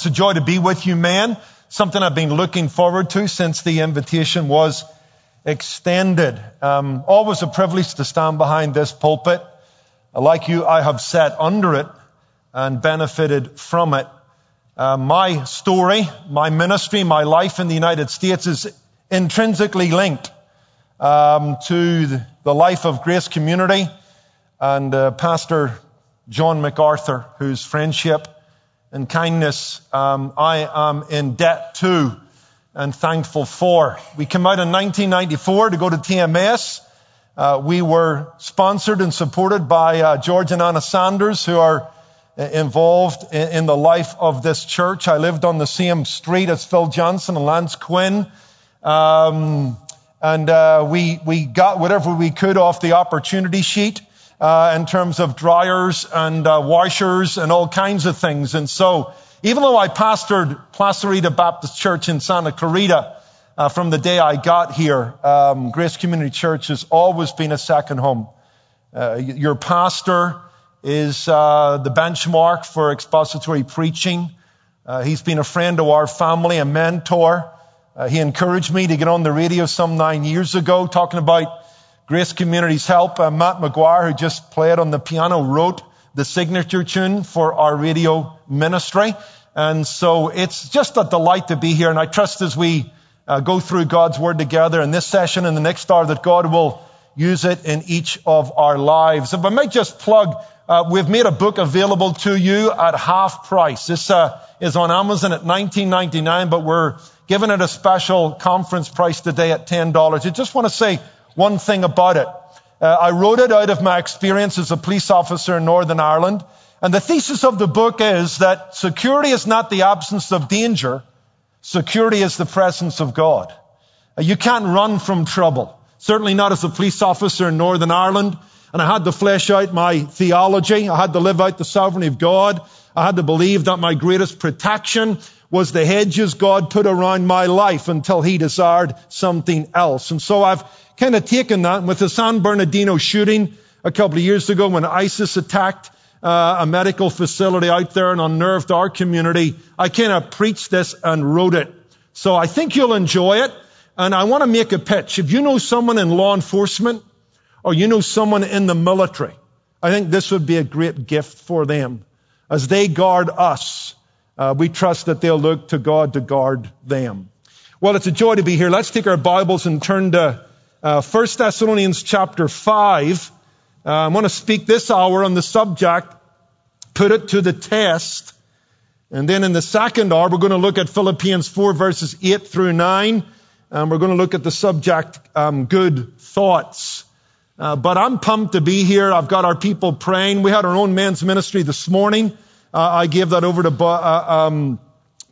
It's a joy to be with you, man. Something I've been looking forward to since the invitation was extended. Um, always a privilege to stand behind this pulpit. Like you, I have sat under it and benefited from it. Uh, my story, my ministry, my life in the United States is intrinsically linked um, to the life of Grace Community and uh, Pastor John MacArthur, whose friendship and kindness um, I am in debt to and thankful for. We came out in 1994 to go to TMS. Uh, we were sponsored and supported by uh, George and Anna Sanders, who are uh, involved in, in, the life of this church. I lived on the same street as Phil Johnson and Lance Quinn. Um, and uh, we, we got whatever we could off the opportunity sheet uh, in terms of dryers and uh, washers and all kinds of things. And so, even though I pastored Placerita Baptist Church in Santa Clarita uh, from the day I got here, um, Grace Community Church has always been a second home. Uh, your pastor is uh, the benchmark for expository preaching. Uh, he's been a friend to our family, a mentor. he encouraged me to get on the radio some nine years ago, talking about Grace Community's help, uh, Matt McGuire, who just played on the piano, wrote the signature tune for our radio ministry. And so it's just a delight to be here. And I trust as we uh, go through God's Word together in this session and the next hour that God will use it in each of our lives. If I might just plug, uh, we've made a book available to you at half price. This uh, is on Amazon at $19.99, but we're giving it a special conference price today at $10. I just want to say one thing about it. Uh, I wrote it out of my experience as a police officer in Northern Ireland. And the thesis of the book is that security is not the absence of danger. Security is the presence of God. Uh, you can't run from trouble. Certainly not as a police officer in Northern Ireland. And I had to flesh out my theology. I had to live out the sovereignty of God. I had to believe that my greatest protection was the hedges God put around my life until He desired something else. And so I've kind of taken that and with the San Bernardino shooting a couple of years ago when ISIS attacked uh, a medical facility out there and unnerved our community. I kind of preached this and wrote it. So I think you'll enjoy it. And I want to make a pitch. If you know someone in law enforcement or you know someone in the military, I think this would be a great gift for them. As they guard us, uh, we trust that they'll look to God to guard them. Well, it's a joy to be here. Let's take our Bibles and turn to uh, 1 Thessalonians chapter 5. Uh, I want to speak this hour on the subject, put it to the test. And then in the second hour, we're going to look at Philippians 4 verses 8 through 9. And we're going to look at the subject, um, good thoughts. Uh, but I'm pumped to be here. I've got our people praying. We had our own men's ministry this morning. Uh, I gave that over to, uh, um,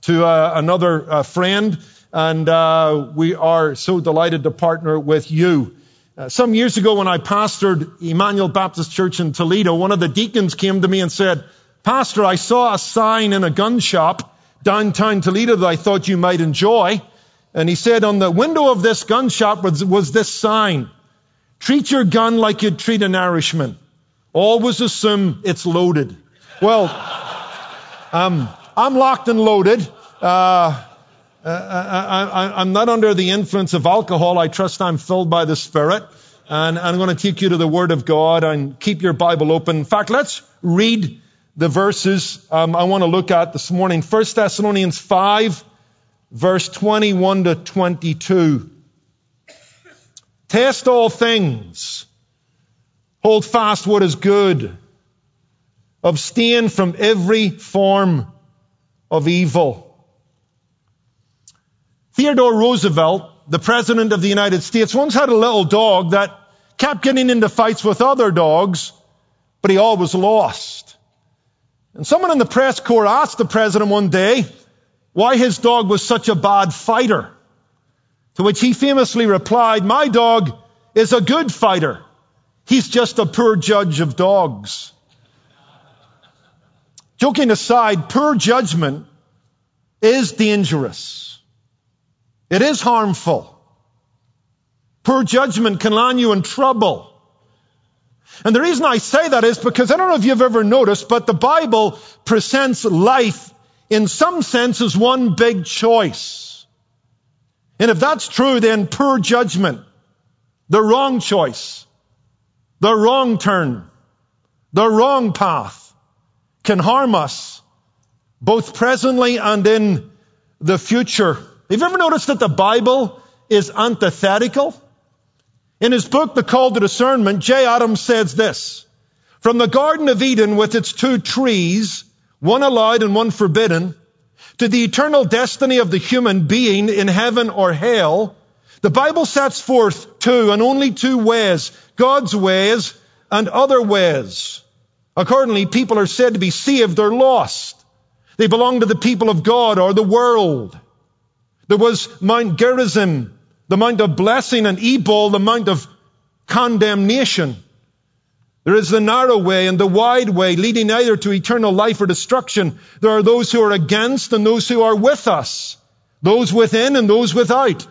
to uh, another uh, friend and uh, we are so delighted to partner with you. Uh, some years ago, when I pastored Emmanuel Baptist Church in Toledo, one of the deacons came to me and said, Pastor, I saw a sign in a gun shop downtown Toledo that I thought you might enjoy. And he said, on the window of this gun shop was, was this sign. Treat your gun like you'd treat an Irishman. Always assume it's loaded. Well, um, I'm locked and loaded. Uh, uh, I, am not under the influence of alcohol. I trust I'm filled by the Spirit. And I'm going to take you to the Word of God and keep your Bible open. In fact, let's read the verses um, I want to look at this morning. 1 Thessalonians 5, verse 21 to 22. Test all things. Hold fast what is good. Abstain from every form of evil. Theodore Roosevelt, the President of the United States, once had a little dog that kept getting into fights with other dogs, but he always lost. And someone in the press corps asked the President one day why his dog was such a bad fighter. To which he famously replied, my dog is a good fighter. He's just a poor judge of dogs. Joking aside, poor judgment is dangerous. It is harmful. Poor judgment can land you in trouble. And the reason I say that is because I don't know if you've ever noticed, but the Bible presents life in some sense, as one big choice. And if that's true, then poor judgment, the wrong choice, the wrong turn, the wrong path can harm us both presently and in the future. Have you ever noticed that the Bible is antithetical? In his book, The Call to Discernment, Jay Adams says this. From the Garden of Eden with its two trees, one allowed and one forbidden, to the eternal destiny of the human being in heaven or hell, the Bible sets forth two and only two ways, God's ways and other ways. Accordingly, people are said to be saved or lost. They belong to the people of God or the world. There was Mount Gerizim, the mount of blessing, and Ebal, the mount of condemnation. There is the narrow way and the wide way leading either to eternal life or destruction. There are those who are against and those who are with us. Those within and those without.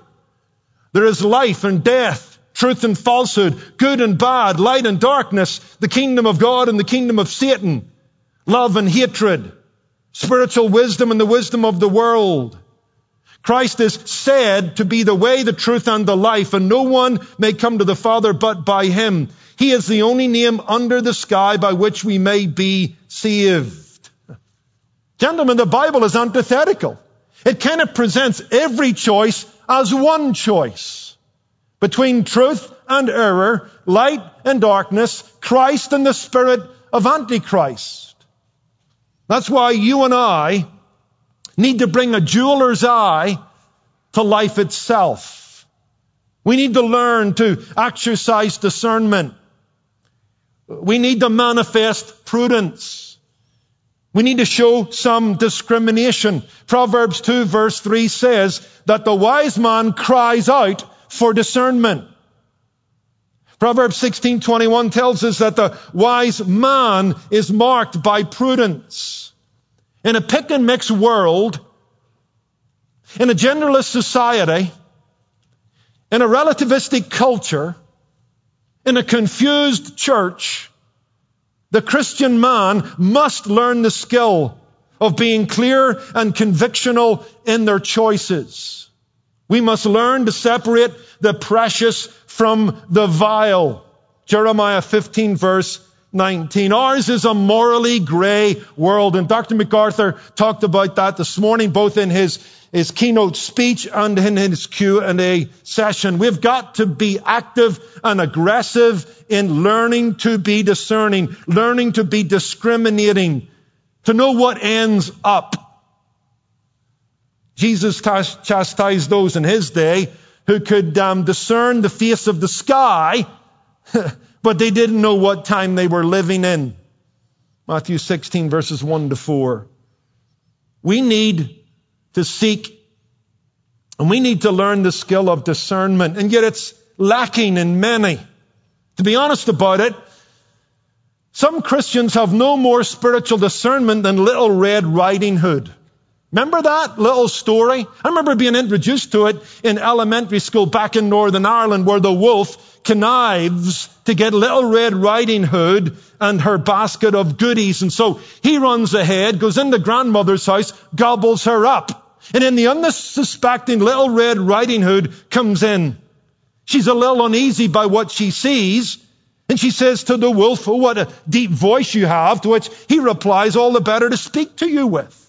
There is life and death, truth and falsehood, good and bad, light and darkness, the kingdom of God and the kingdom of Satan, love and hatred, spiritual wisdom and the wisdom of the world. Christ is said to be the way, the truth, and the life, and no one may come to the Father but by him. He is the only name under the sky by which we may be saved. Gentlemen, the Bible is antithetical. It kind of presents every choice as one choice. Between truth and error, light and darkness, Christ and the spirit of Antichrist. That's why you and I need to bring a jeweler's eye to life itself. We need to learn to exercise discernment. We need to manifest prudence. We need to show some discrimination. Proverbs 2 verse 3 says that the wise man cries out for discernment. Proverbs 16:21 tells us that the wise man is marked by prudence. In a pick and mix world, in a genderless society, in a relativistic culture, in a confused church, the Christian man must learn the skill of being clear and convictional in their choices. We must learn to separate the precious from the vile. Jeremiah 15 verse 19. Ours is a morally gray world. And Dr. MacArthur talked about that this morning, both in his his keynote speech and in his Q&A session. We've got to be active and aggressive in learning to be discerning, learning to be discriminating, to know what ends up. Jesus chastised those in his day who could um, discern the face of the sky, but they didn't know what time they were living in. Matthew 16 verses 1 to 4. We need to seek. And we need to learn the skill of discernment. And yet it's lacking in many. To be honest about it, some Christians have no more spiritual discernment than Little Red Riding Hood. Remember that little story? I remember being introduced to it in elementary school back in Northern Ireland where the wolf connives to get Little Red Riding Hood and her basket of goodies. And so he runs ahead, goes into grandmother's house, gobbles her up. And then the unsuspecting little red riding hood comes in. She's a little uneasy by what she sees. And she says to the wolf, Oh, what a deep voice you have, to which he replies, All the better to speak to you with.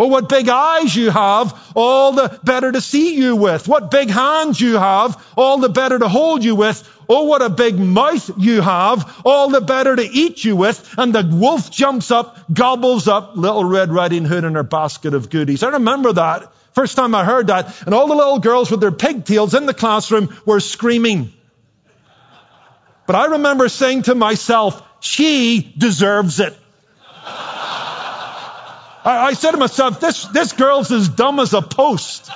Oh, what big eyes you have, all the better to see you with. What big hands you have, all the better to hold you with. Oh, what a big mouth you have, all the better to eat you with. And the wolf jumps up, gobbles up little Red Riding Hood and her basket of goodies. I remember that. First time I heard that. And all the little girls with their pigtails in the classroom were screaming. But I remember saying to myself, she deserves it. I, I said to myself, this, this girl's as dumb as a post.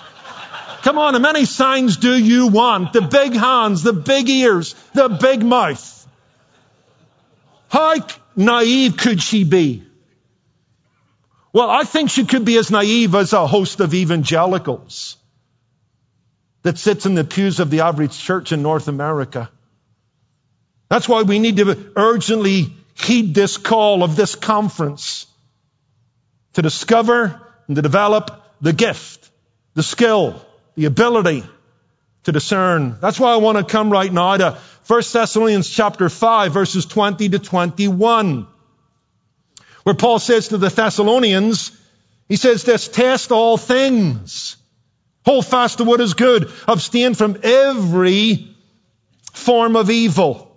Come on, how many signs do you want? The big hands, the big ears, the big mouth. How naive could she be? Well, I think she could be as naive as a host of evangelicals that sits in the pews of the average church in North America. That's why we need to urgently heed this call of this conference to discover and to develop the gift, the skill, the ability to discern. That's why I want to come right now to 1 Thessalonians chapter 5 verses 20 to 21. Where Paul says to the Thessalonians, he says this, test all things. Hold fast to what is good. Abstain from every form of evil.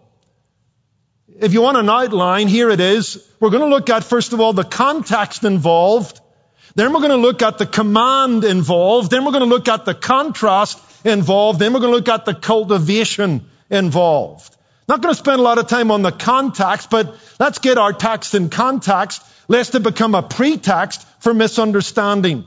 If you want an outline, here it is. We're going to look at, first of all, the context involved. Then we're going to look at the command involved. Then we're going to look at the contrast involved. Then we're going to look at the cultivation involved. Not going to spend a lot of time on the context, but let's get our text in context, lest it become a pretext for misunderstanding.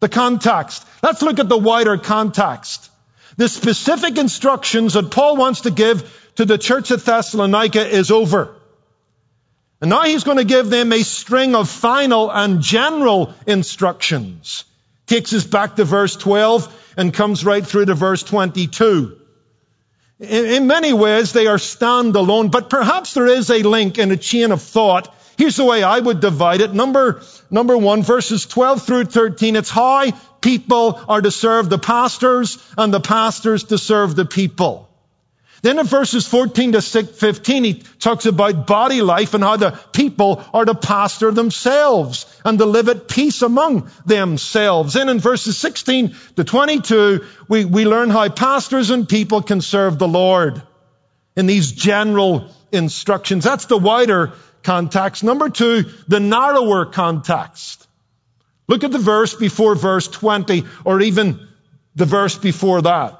The context. Let's look at the wider context. The specific instructions that Paul wants to give to the church at Thessalonica is over. And now he's going to give them a string of final and general instructions. Takes us back to verse 12 and comes right through to verse 22. In, in many ways, they are standalone, but perhaps there is a link and a chain of thought. Here's the way I would divide it. Number, number one, verses 12 through 13, it's how people are to serve the pastors and the pastors to serve the people. Then in verses 14 to 15, he talks about body life and how the people are to pastor themselves and to live at peace among themselves. Then in verses 16 to 22, we, we learn how pastors and people can serve the Lord in these general instructions. That's the wider context. Number two, the narrower context. Look at the verse before verse 20 or even the verse before that.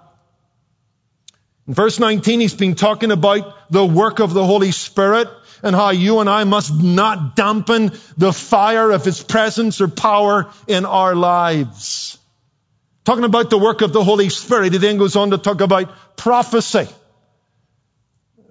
In verse 19, he's been talking about the work of the Holy Spirit and how you and I must not dampen the fire of His presence or power in our lives. Talking about the work of the Holy Spirit, he then goes on to talk about prophecy.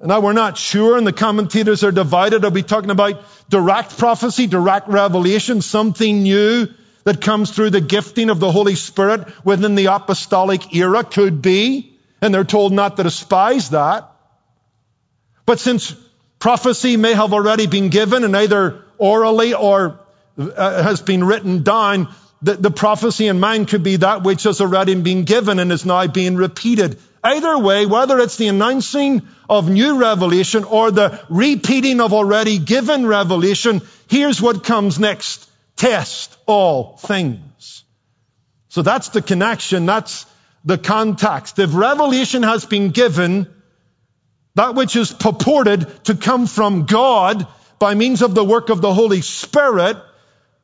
Now we're not sure, and the commentators are divided. Are we talking about direct prophecy, direct revelation, something new that comes through the gifting of the Holy Spirit within the apostolic era? Could be. And they're told not to despise that. But since prophecy may have already been given and either orally or uh, has been written down, the, the prophecy in mind could be that which has already been given and is now being repeated. Either way, whether it's the announcing of new revelation or the repeating of already given revelation, here's what comes next. Test all things. So that's the connection. That's the context. If revelation has been given, that which is purported to come from God by means of the work of the Holy Spirit,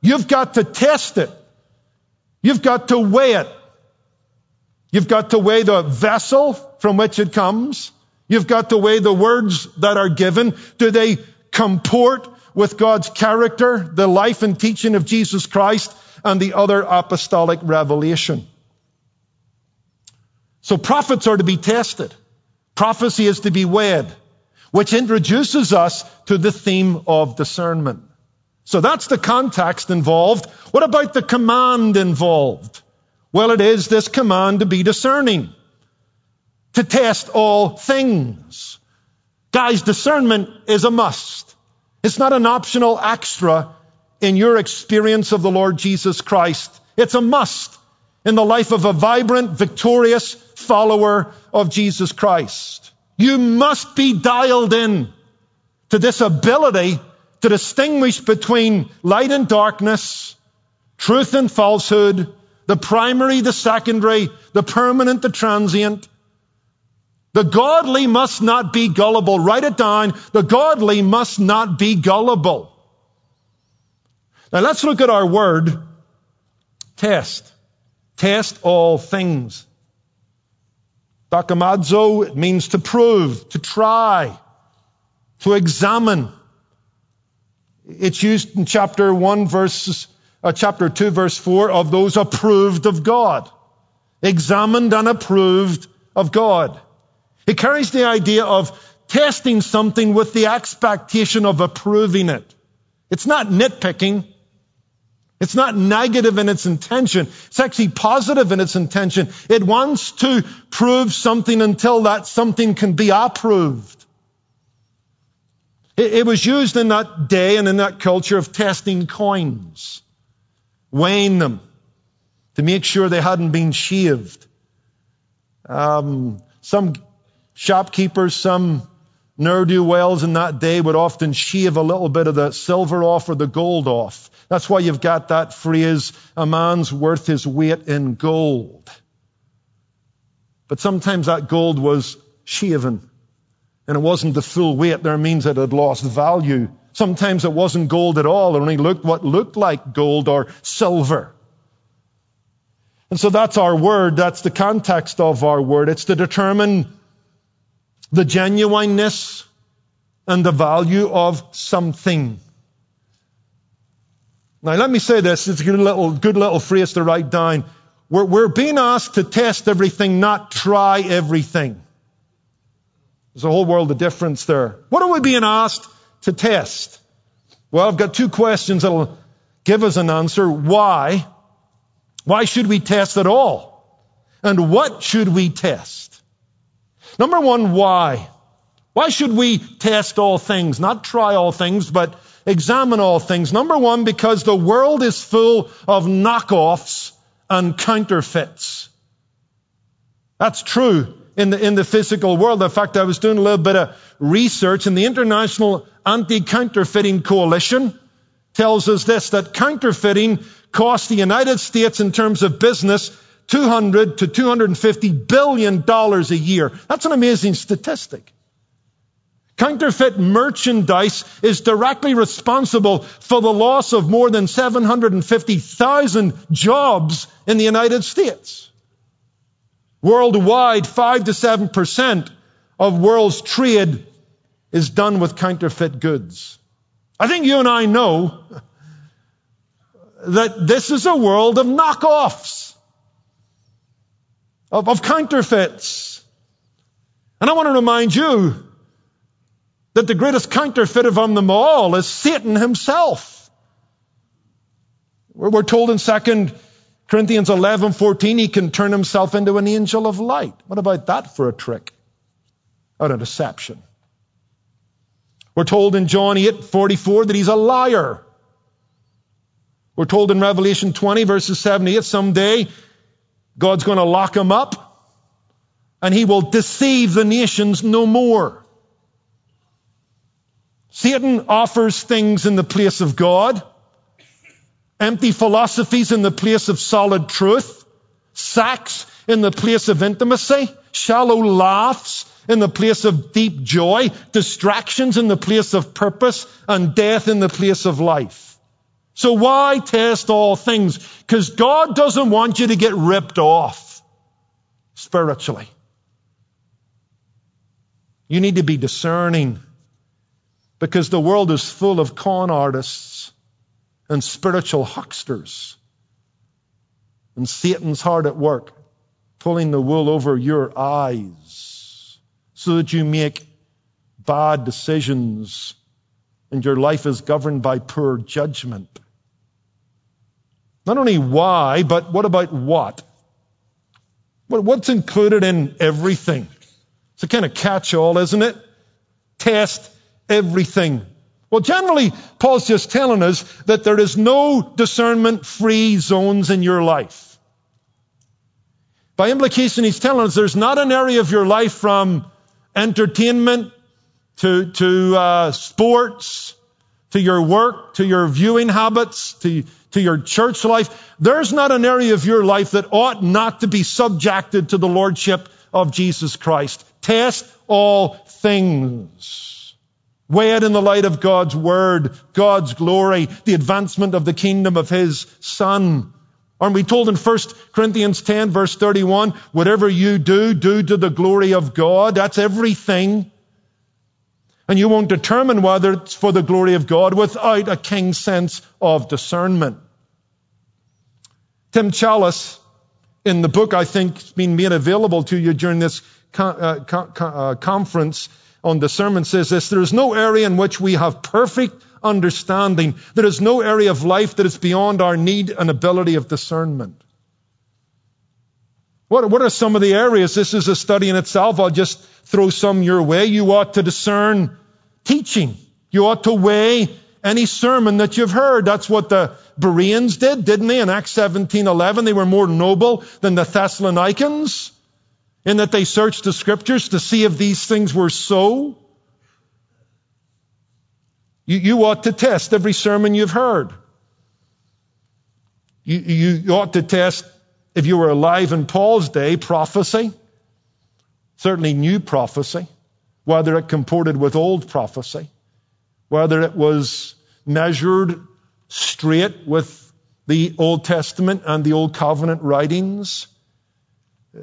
you've got to test it. You've got to weigh it. You've got to weigh the vessel from which it comes. You've got to weigh the words that are given. Do they comport with God's character, the life and teaching of Jesus Christ, and the other apostolic revelation? So prophets are to be tested. Prophecy is to be weighed, which introduces us to the theme of discernment. So that's the context involved. What about the command involved? Well, it is this command to be discerning, to test all things. Guys, discernment is a must. It's not an optional extra in your experience of the Lord Jesus Christ. It's a must in the life of a vibrant, victorious follower of Jesus Christ. You must be dialed in to this ability to distinguish between light and darkness, truth and falsehood, the primary, the secondary, the permanent, the transient. The godly must not be gullible. Write it down. The godly must not be gullible. Now let's look at our word test. Test all things. Dokimazo, it means to prove, to try, to examine. It's used in chapter 1 verses, uh, chapter 2 verse 4 of those approved of God. Examined and approved of God. It carries the idea of testing something with the expectation of approving it. It's not nitpicking. It's not negative in its intention. It's actually positive in its intention. It wants to prove something until that something can be approved. It, it was used in that day and in that culture of testing coins. weighing them to make sure they hadn't been shaved. Um, some shopkeepers, some ne'er-do-wells in that day would often shave a little bit of the silver off or the gold off. That's why you've got that phrase, a man's worth his weight in gold. But sometimes that gold was shaven and it wasn't the full weight. There means it had lost value. Sometimes it wasn't gold at all. It only looked what looked like gold or silver. And so that's our word. That's the context of our word. It's to determine the genuineness and the value of something. Now let me say this. It's a good little, good little phrase to write down. We're, we're being asked to test everything, not try everything. There's a whole world of difference there. What are we being asked to test? Well, I've got two questions that'll give us an answer. Why? Why should we test at all? And what should we test? Number one, why? Why should we test all things? Not try all things, but examine all things. Number one, because the world is full of knockoffs and counterfeits. That's true in the, in the physical world. In fact, I was doing a little bit of research and the International Anti-Counterfeiting Coalition tells us this, that counterfeiting costs the United States in terms of business 200 to 250 billion dollars a year. That's an amazing statistic. Counterfeit merchandise is directly responsible for the loss of more than 750,000 jobs in the United States. Worldwide, 5 to 7% of world's trade is done with counterfeit goods. I think you and I know that this is a world of knockoffs, of, of counterfeits. And I want to remind you that the greatest counterfeit of them all is Satan himself. We're told in 2 Corinthians 11, 14, he can turn himself into an angel of light. What about that for a trick? Or a deception? We're told in John 8, 44 that he's a liar. We're told in Revelation 20 verses 7 8, someday God's going to lock him up and he will deceive the nations no more. Satan offers things in the place of God empty philosophies in the place of solid truth, sex in the place of intimacy, shallow laughs in the place of deep joy, distractions in the place of purpose, and death in the place of life. So why test all things? Because God doesn't want you to get ripped off spiritually. You need to be discerning because the world is full of con artists and spiritual hucksters. And Satan's hard at work, pulling the wool over your eyes so that you make bad decisions and your life is governed by poor judgment. Not only why, but what about what? What's included in everything? It's a kind of catch-all, isn't it? Test everything. Well, generally, Paul's just telling us that there is no discernment free zones in your life. By implication, he's telling us there's not an area of your life from entertainment to, to uh, sports, to your work, to your viewing habits, to, to your church life. There's not an area of your life that ought not to be subjected to the Lordship of Jesus Christ. Test all things. Weigh it in the light of God's Word, God's glory, the advancement of the kingdom of His Son. Aren't we told in 1 Corinthians 10 verse 31, whatever you do, do to the glory of God. That's everything. And you won't determine whether it's for the glory of God without a king's sense of discernment. Tim Challies, in the book I think has been made available to you during this uh, uh, conference, on sermon says this, there is no area in which we have perfect understanding. There is no area of life that is beyond our need and ability of discernment. What, what are some of the areas? This is a study in itself. I'll just throw some your way. You ought to discern teaching. You ought to weigh any sermon that you've heard. That's what the Bereans did, didn't they? In Acts 17:11, they were more noble than the Thessalonians in that they searched the scriptures to see if these things were so. You, you ought to test every sermon you've heard. You, you ought to test, if you were alive in Paul's day, prophecy, certainly new prophecy, whether it comported with old prophecy, whether it was measured straight with the Old Testament and the Old Covenant writings.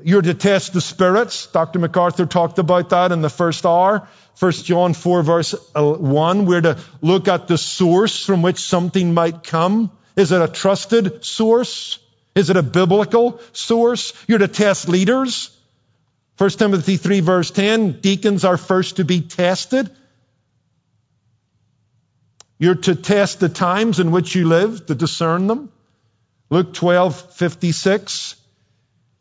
You're to test the spirits. Dr. MacArthur talked about that in the first hour. 1 John 4 verse uh, 1. We're to look at the source from which something might come. Is it a trusted source? Is it a biblical source? You're to test leaders. 1 Timothy 3 verse 10, deacons are first to be tested. You're to test the times in which you live, to discern them. Luke 12, 56.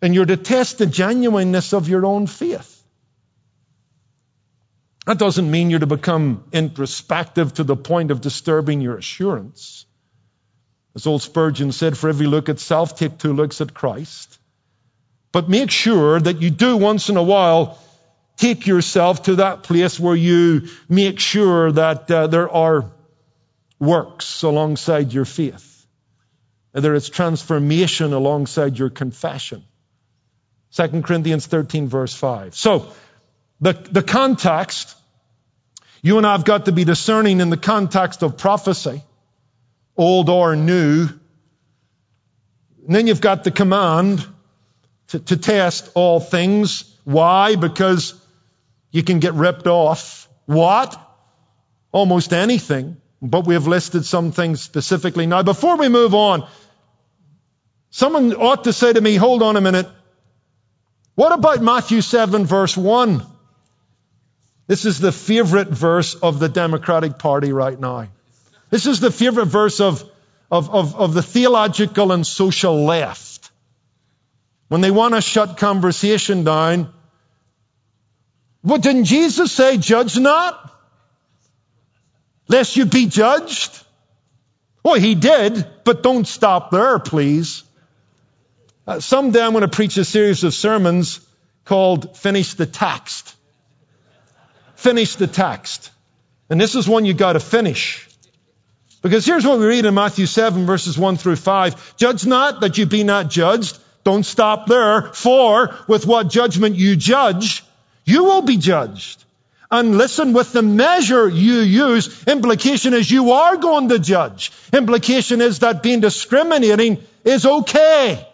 And you're to test the genuineness of your own faith. That doesn't mean you're to become introspective to the point of disturbing your assurance. As old Spurgeon said, for every look at self, take two looks at Christ. But make sure that you do once in a while take yourself to that place where you make sure that uh, there are works alongside your faith. That there is transformation alongside your confession. 2 Corinthians 13 verse 5. So, the, the context, you and I have got to be discerning in the context of prophecy old or new. And then you've got the command to, to test all things. Why? Because you can get ripped off. What? Almost anything. But we have listed some things specifically. Now, before we move on, someone ought to say to me, hold on a minute. What about Matthew 7 verse 1? This is the favorite verse of the Democratic Party right now. This is the favorite verse of, of, of, of the theological and social left. When they want to shut conversation down, what didn't Jesus say, judge not? Lest you be judged? Well, he did, but don't stop there, please. Uh, someday I'm going to preach a series of sermons called Finish the Text. Finish the text. And this is one you got to finish. Because here's what we read in Matthew 7 verses 1 through 5. Judge not that you be not judged. Don't stop there. For with what judgment you judge, you will be judged. And listen, with the measure you use, implication is you are going to judge. Implication is that being discriminating is okay.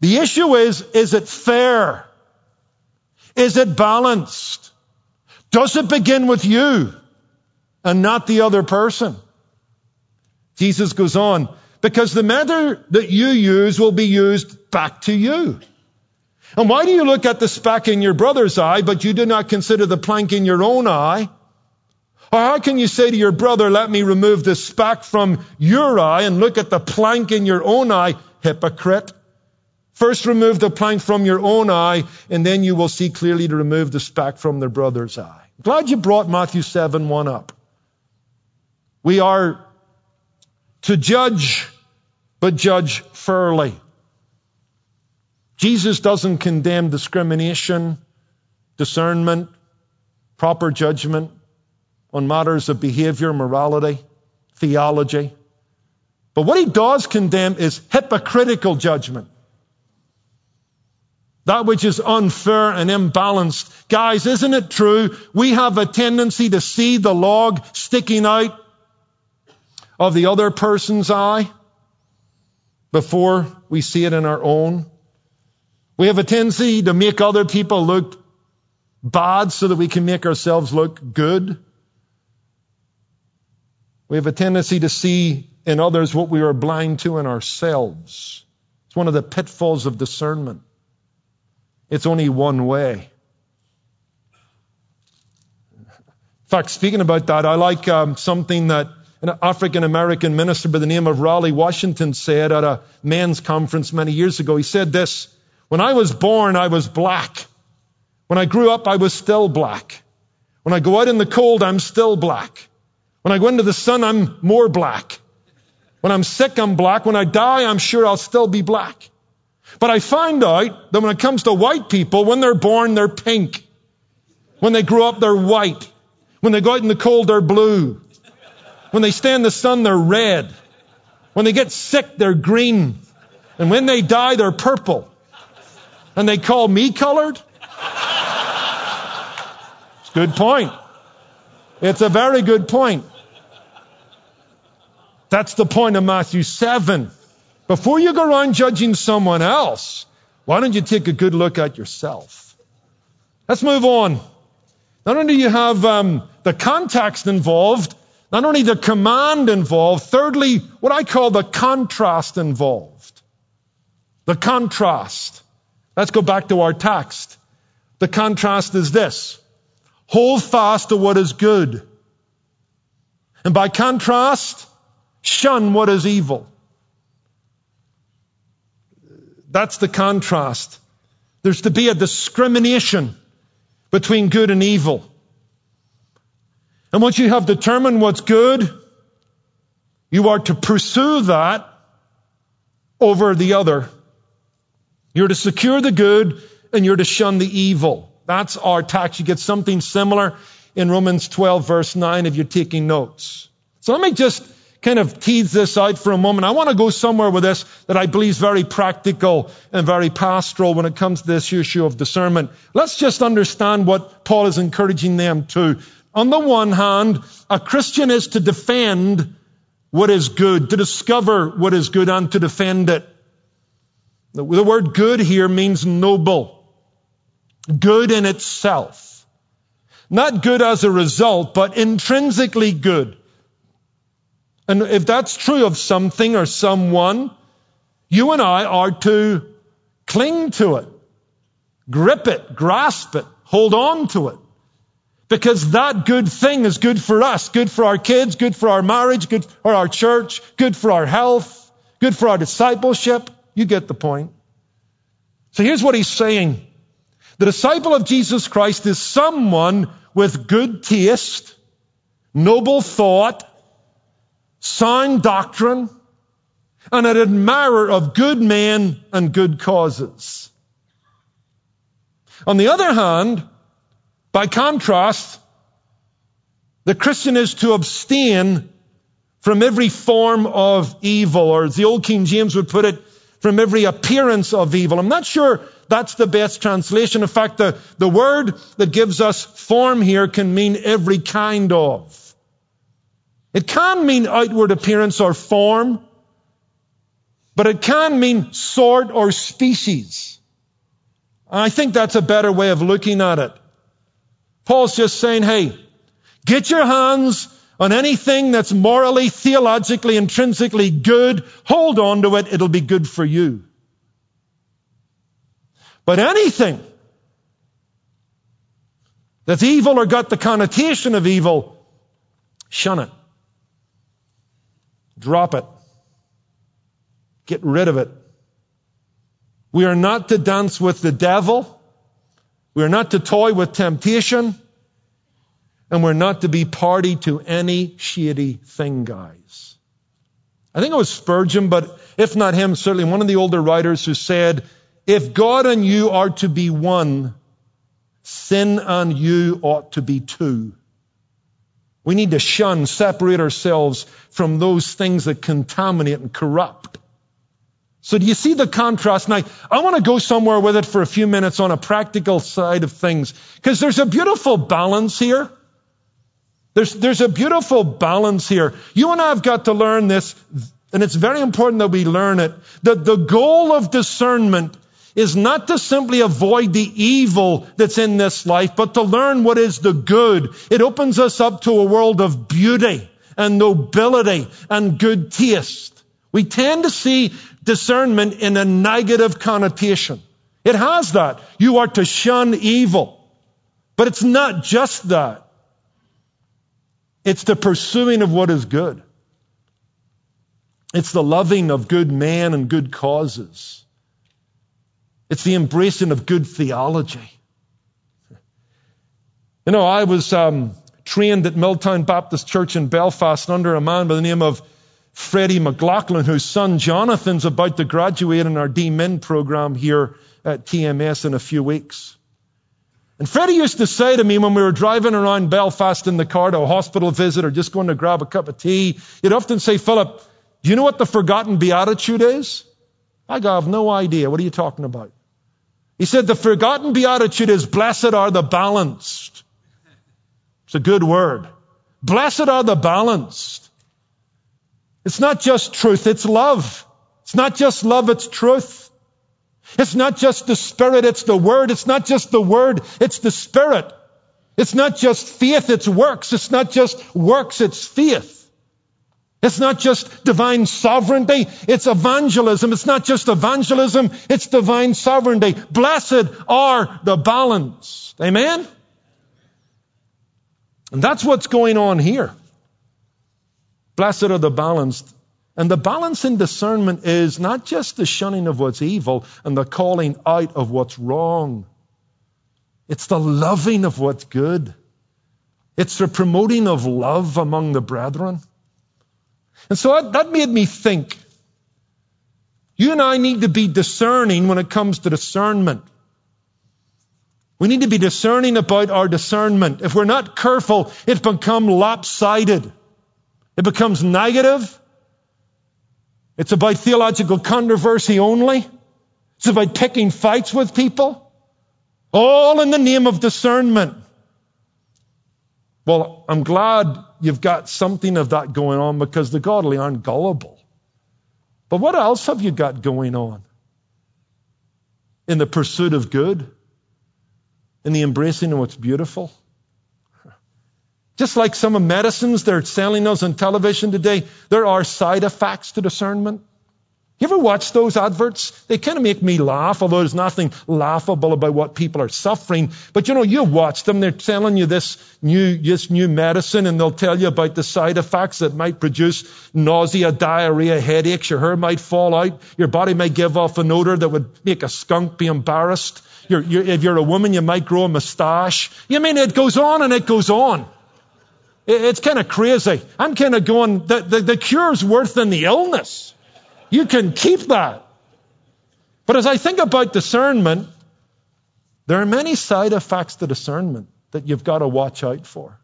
The issue is, is it fair? Is it balanced? Does it begin with you and not the other person? Jesus goes on, because the measure that you use will be used back to you. And why do you look at the speck in your brother's eye, but you do not consider the plank in your own eye? Or how can you say to your brother, let me remove the speck from your eye and look at the plank in your own eye, hypocrite? First remove the plank from your own eye, and then you will see clearly to remove the speck from their brother's eye. Glad you brought Matthew 7 1 up. We are to judge, but judge fairly. Jesus doesn't condemn discrimination, discernment, proper judgment on matters of behavior, morality, theology. But what he does condemn is hypocritical judgment. That which is unfair and imbalanced. Guys, isn't it true? We have a tendency to see the log sticking out of the other person's eye before we see it in our own. We have a tendency to make other people look bad so that we can make ourselves look good. We have a tendency to see in others what we are blind to in ourselves. It's one of the pitfalls of discernment. It's only one way. In fact, speaking about that, I like um, something that an African American minister by the name of Raleigh Washington said at a men's conference many years ago. He said this When I was born, I was black. When I grew up, I was still black. When I go out in the cold, I'm still black. When I go into the sun, I'm more black. When I'm sick, I'm black. When I die, I'm sure I'll still be black. But I find out that when it comes to white people, when they're born, they're pink. When they grow up, they're white. When they go out in the cold, they're blue. When they stay in the sun, they're red. When they get sick, they're green. And when they die, they're purple. And they call me colored? It's a good point. It's a very good point. That's the point of Matthew 7. Before you go around judging someone else, why don't you take a good look at yourself? Let's move on. Not only do you have um, the context involved, not only the command involved, thirdly, what I call the contrast involved. The contrast. Let's go back to our text. The contrast is this. Hold fast to what is good. And by contrast, shun what is evil. That's the contrast. There's to be a discrimination between good and evil. And once you have determined what's good, you are to pursue that over the other. You're to secure the good and you're to shun the evil. That's our tax. You get something similar in Romans 12 verse 9 if you're taking notes. So let me just kind of tease this out for a moment. I want to go somewhere with this that I believe is very practical and very pastoral when it comes to this issue of discernment. Let's just understand what Paul is encouraging them to. On the one hand, a Christian is to defend what is good, to discover what is good and to defend it. The word good here means noble. Good in itself. Not good as a result, but intrinsically good. And if that's true of something or someone, you and I are to cling to it, grip it, grasp it, hold on to it. Because that good thing is good for us, good for our kids, good for our marriage, good for our church, good for our health, good for our discipleship. You get the point. So here's what he's saying. The disciple of Jesus Christ is someone with good taste, noble thought, sound doctrine, and an admirer of good men and good causes. On the other hand, by contrast, the Christian is to abstain from every form of evil, or as the old King James would put it, from every appearance of evil. I'm not sure that's the best translation. In fact, the, the word that gives us form here can mean every kind of. It can mean outward appearance or form, but it can mean sort or species. I think that's a better way of looking at it. Paul's just saying, hey, get your hands on anything that's morally, theologically, intrinsically good. Hold on to it. It'll be good for you. But anything that's evil or got the connotation of evil, shun it. Drop it. Get rid of it. We are not to dance with the devil. We are not to toy with temptation. And we're not to be party to any shady thing, guys. I think it was Spurgeon, but if not him, certainly one of the older writers who said, if God and you are to be one, sin and you ought to be two. We need to shun, separate ourselves from those things that contaminate and corrupt. So do you see the contrast? Now, I want to go somewhere with it for a few minutes on a practical side of things, because there's a beautiful balance here. There's, there's a beautiful balance here. You and I have got to learn this, and it's very important that we learn it, that the goal of discernment is not to simply avoid the evil that's in this life, but to learn what is the good. It opens us up to a world of beauty and nobility and good taste. We tend to see discernment in a negative connotation. It has that. You are to shun evil. But it's not just that. It's the pursuing of what is good. It's the loving of good men and good causes. It's the embracing of good theology. You know, I was um, trained at Milltown Baptist Church in Belfast under a man by the name of Freddie McLaughlin, whose son Jonathan's about to graduate in our DMin program here at TMS in a few weeks. And Freddie used to say to me when we were driving around Belfast in the car to a hospital visit or just going to grab a cup of tea, he'd often say, Philip, do you know what the forgotten beatitude is? I go, I have no idea. What are you talking about? He said, the forgotten beatitude is, blessed are the balanced. It's a good word. Blessed are the balanced. It's not just truth, it's love. It's not just love, it's truth. It's not just the Spirit, it's the Word. It's not just the Word, it's the Spirit. It's not just faith, it's works. It's not just works, it's faith. It's not just divine sovereignty, it's evangelism. It's not just evangelism, it's divine sovereignty. Blessed are the balanced. Amen? And that's what's going on here. Blessed are the balanced. And the balance in discernment is not just the shunning of what's evil and the calling out of what's wrong. It's the loving of what's good. It's the promoting of love among the brethren. And so that made me think. You and I need to be discerning when it comes to discernment. We need to be discerning about our discernment. If we're not careful, it becomes lopsided. It becomes negative. It's about theological controversy only. It's about picking fights with people. All in the name of discernment. Well, I'm glad you've got something of that going on because the godly aren't gullible. But what else have you got going on? In the pursuit of good? In the embracing of what's beautiful? Just like some of medicines they're selling us on television today, there are side effects to discernment. You ever watch those adverts? They kind of make me laugh, although there's nothing laughable about what people are suffering. But you know, you watch them, they're telling you this new, this new medicine, and they'll tell you about the side effects that might produce nausea, diarrhea, headaches, your hair might fall out, your body might give off an odor that would make a skunk be embarrassed. You're, you're, if you're a woman, you might grow a moustache. You mean it goes on and it goes on. It, it's kind of crazy. I'm kind of going, the, the, the cure's worse than the illness. You can keep that. But as I think about discernment, there are many side effects to discernment that you've got to watch out for.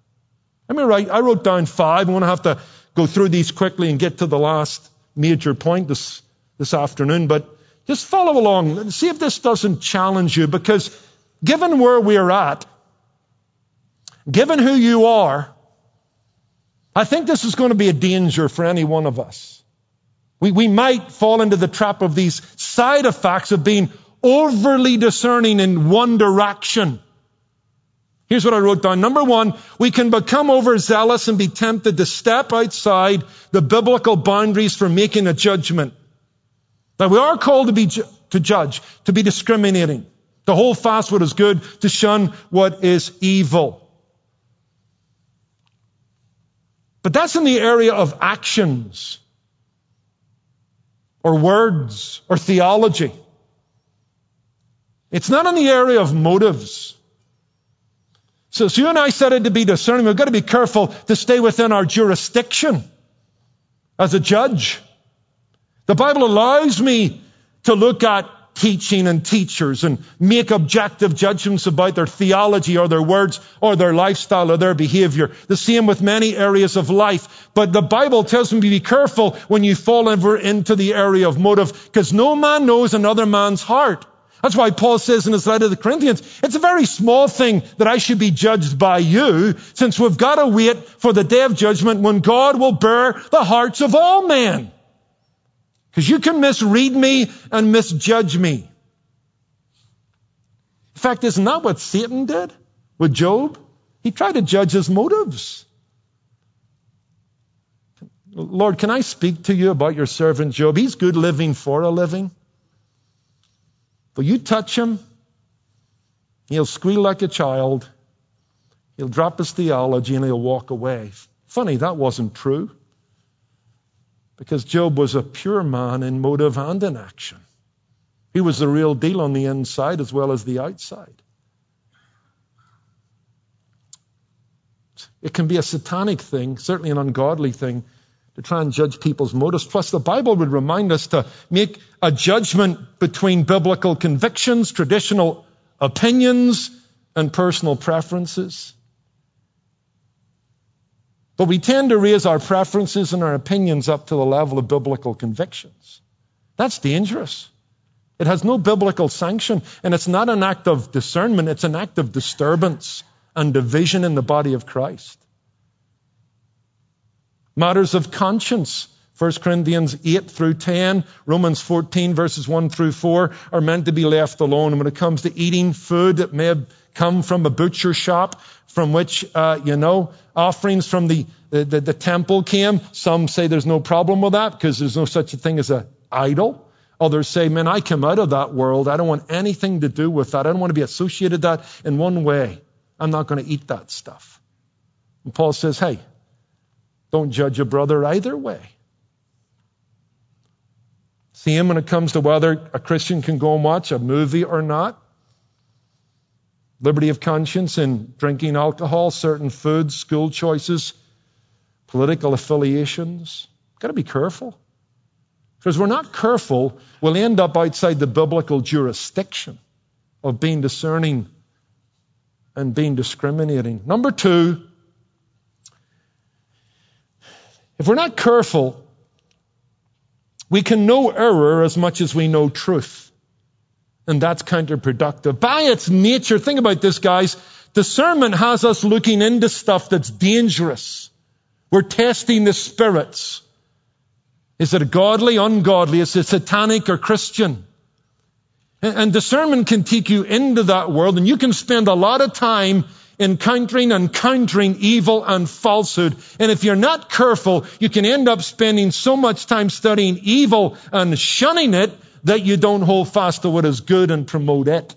Let me write, I wrote down five. I'm going to have to go through these quickly and get to the last major point this, this afternoon, but just follow along and see if this doesn't challenge you because given where we're at, given who you are, I think this is going to be a danger for any one of us. We, we might fall into the trap of these side effects of being overly discerning in one direction. Here's what I wrote down. Number one, we can become overzealous and be tempted to step outside the biblical boundaries for making a judgment. Now we are called to be, to judge, to be discriminating, to hold fast what is good, to shun what is evil. But that's in the area of actions or words or theology. It's not in the area of motives. So, so you and I said it to be discerning. We've got to be careful to stay within our jurisdiction as a judge. The Bible allows me to look at teaching and teachers and make objective judgments about their theology or their words or their lifestyle or their behavior. The same with many areas of life. But the Bible tells me to be careful when you fall over into the area of motive because no man knows another man's heart. That's why Paul says in his letter to the Corinthians, it's a very small thing that I should be judged by you, since we've got to wait for the day of judgment when God will bear the hearts of all men. Because you can misread me and misjudge me. In fact, isn't that what Satan did with Job? He tried to judge his motives. Lord, can I speak to you about your servant Job? He's good living for a living. But you touch him, he'll squeal like a child, he'll drop his theology, and he'll walk away. Funny, that wasn't true. Because Job was a pure man in motive and in action. He was the real deal on the inside as well as the outside. It can be a satanic thing, certainly an ungodly thing, to try and judge people's motives. Plus, the Bible would remind us to make a judgment between biblical convictions, traditional opinions, and personal preferences. But we tend to raise our preferences and our opinions up to the level of biblical convictions. That's dangerous. It has no biblical sanction, and it's not an act of discernment, it's an act of disturbance and division in the body of Christ. Matters of conscience. 1 Corinthians 8 through 10, Romans 14 verses 1 through 4 are meant to be left alone. And when it comes to eating food that may have come from a butcher shop, from which, uh, you know, offerings from the, the, the, temple came, some say there's no problem with that because there's no such a thing as an idol. Others say, man, I come out of that world. I don't want anything to do with that. I don't want to be associated that in one way. I'm not going to eat that stuff. And Paul says, hey, don't judge a brother either way. See him when it comes to whether a Christian can go and watch a movie or not. Liberty of conscience in drinking alcohol, certain foods, school choices, political affiliations. Got to be careful. Because we're not careful, we'll end up outside the biblical jurisdiction of being discerning and being discriminating. Number two, If we're not careful, we can know error as much as we know truth. And that's counterproductive. By its nature, think about this, guys. Discernment has us looking into stuff that's dangerous. We're testing the spirits. Is it godly, ungodly? Is it satanic or Christian? And discernment can take you into that world and you can spend a lot of time encountering and countering evil and falsehood. And if you're not careful, you can end up spending so much time studying evil and shunning it that you don't hold fast to what is good and promote it.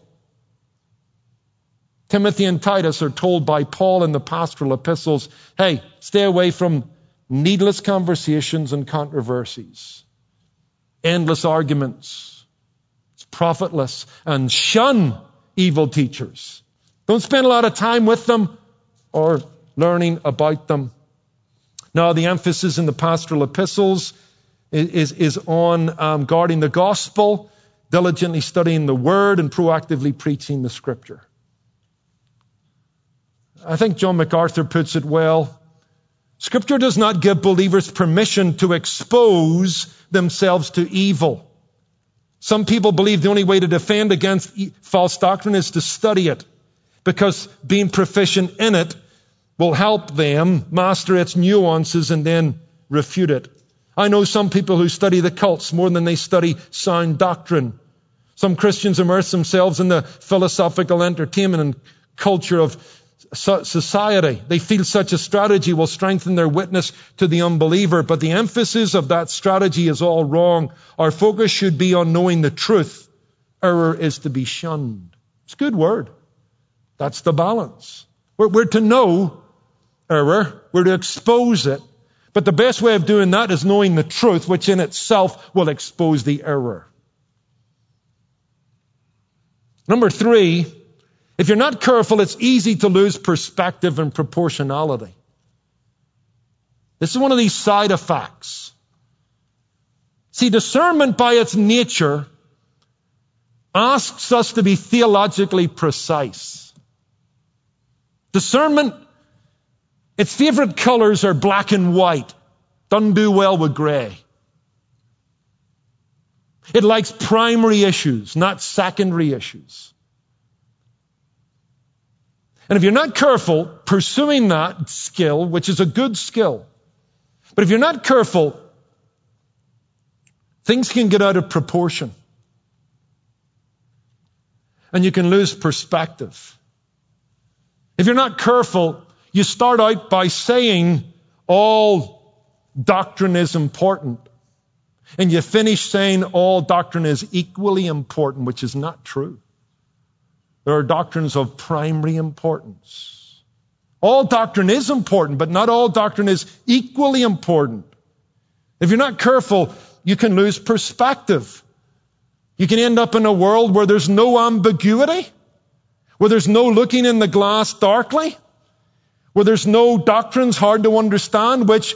Timothy and Titus are told by Paul in the pastoral epistles, hey, stay away from needless conversations and controversies, endless arguments. It's profitless and shun evil teachers. Don't spend a lot of time with them or learning about them. Now, the emphasis in the pastoral epistles is, is on um, guarding the gospel, diligently studying the word, and proactively preaching the scripture. I think John MacArthur puts it well. Scripture does not give believers permission to expose themselves to evil. Some people believe the only way to defend against false doctrine is to study it because being proficient in it will help them master its nuances and then refute it. I know some people who study the cults more than they study sound doctrine. Some Christians immerse themselves in the philosophical entertainment and culture of society. They feel such a strategy will strengthen their witness to the unbeliever, but the emphasis of that strategy is all wrong. Our focus should be on knowing the truth. Error is to be shunned. It's a good word. That's the balance. We're, we're to know error, we're to expose it, but the best way of doing that is knowing the truth, which in itself will expose the error. Number three, if you're not careful, it's easy to lose perspective and proportionality. This is one of these side effects. See, discernment by its nature asks us to be theologically precise. Discernment, its favorite colors are black and white. Doesn't do well with gray. It likes primary issues, not secondary issues. And if you're not careful pursuing that skill, which is a good skill, but if you're not careful, things can get out of proportion. And you can lose perspective. If you're not careful, you start out by saying all doctrine is important. And you finish saying all doctrine is equally important, which is not true. There are doctrines of primary importance. All doctrine is important, but not all doctrine is equally important. If you're not careful, you can lose perspective. You can end up in a world where there's no ambiguity where there's no looking in the glass darkly, where there's no doctrines hard to understand, which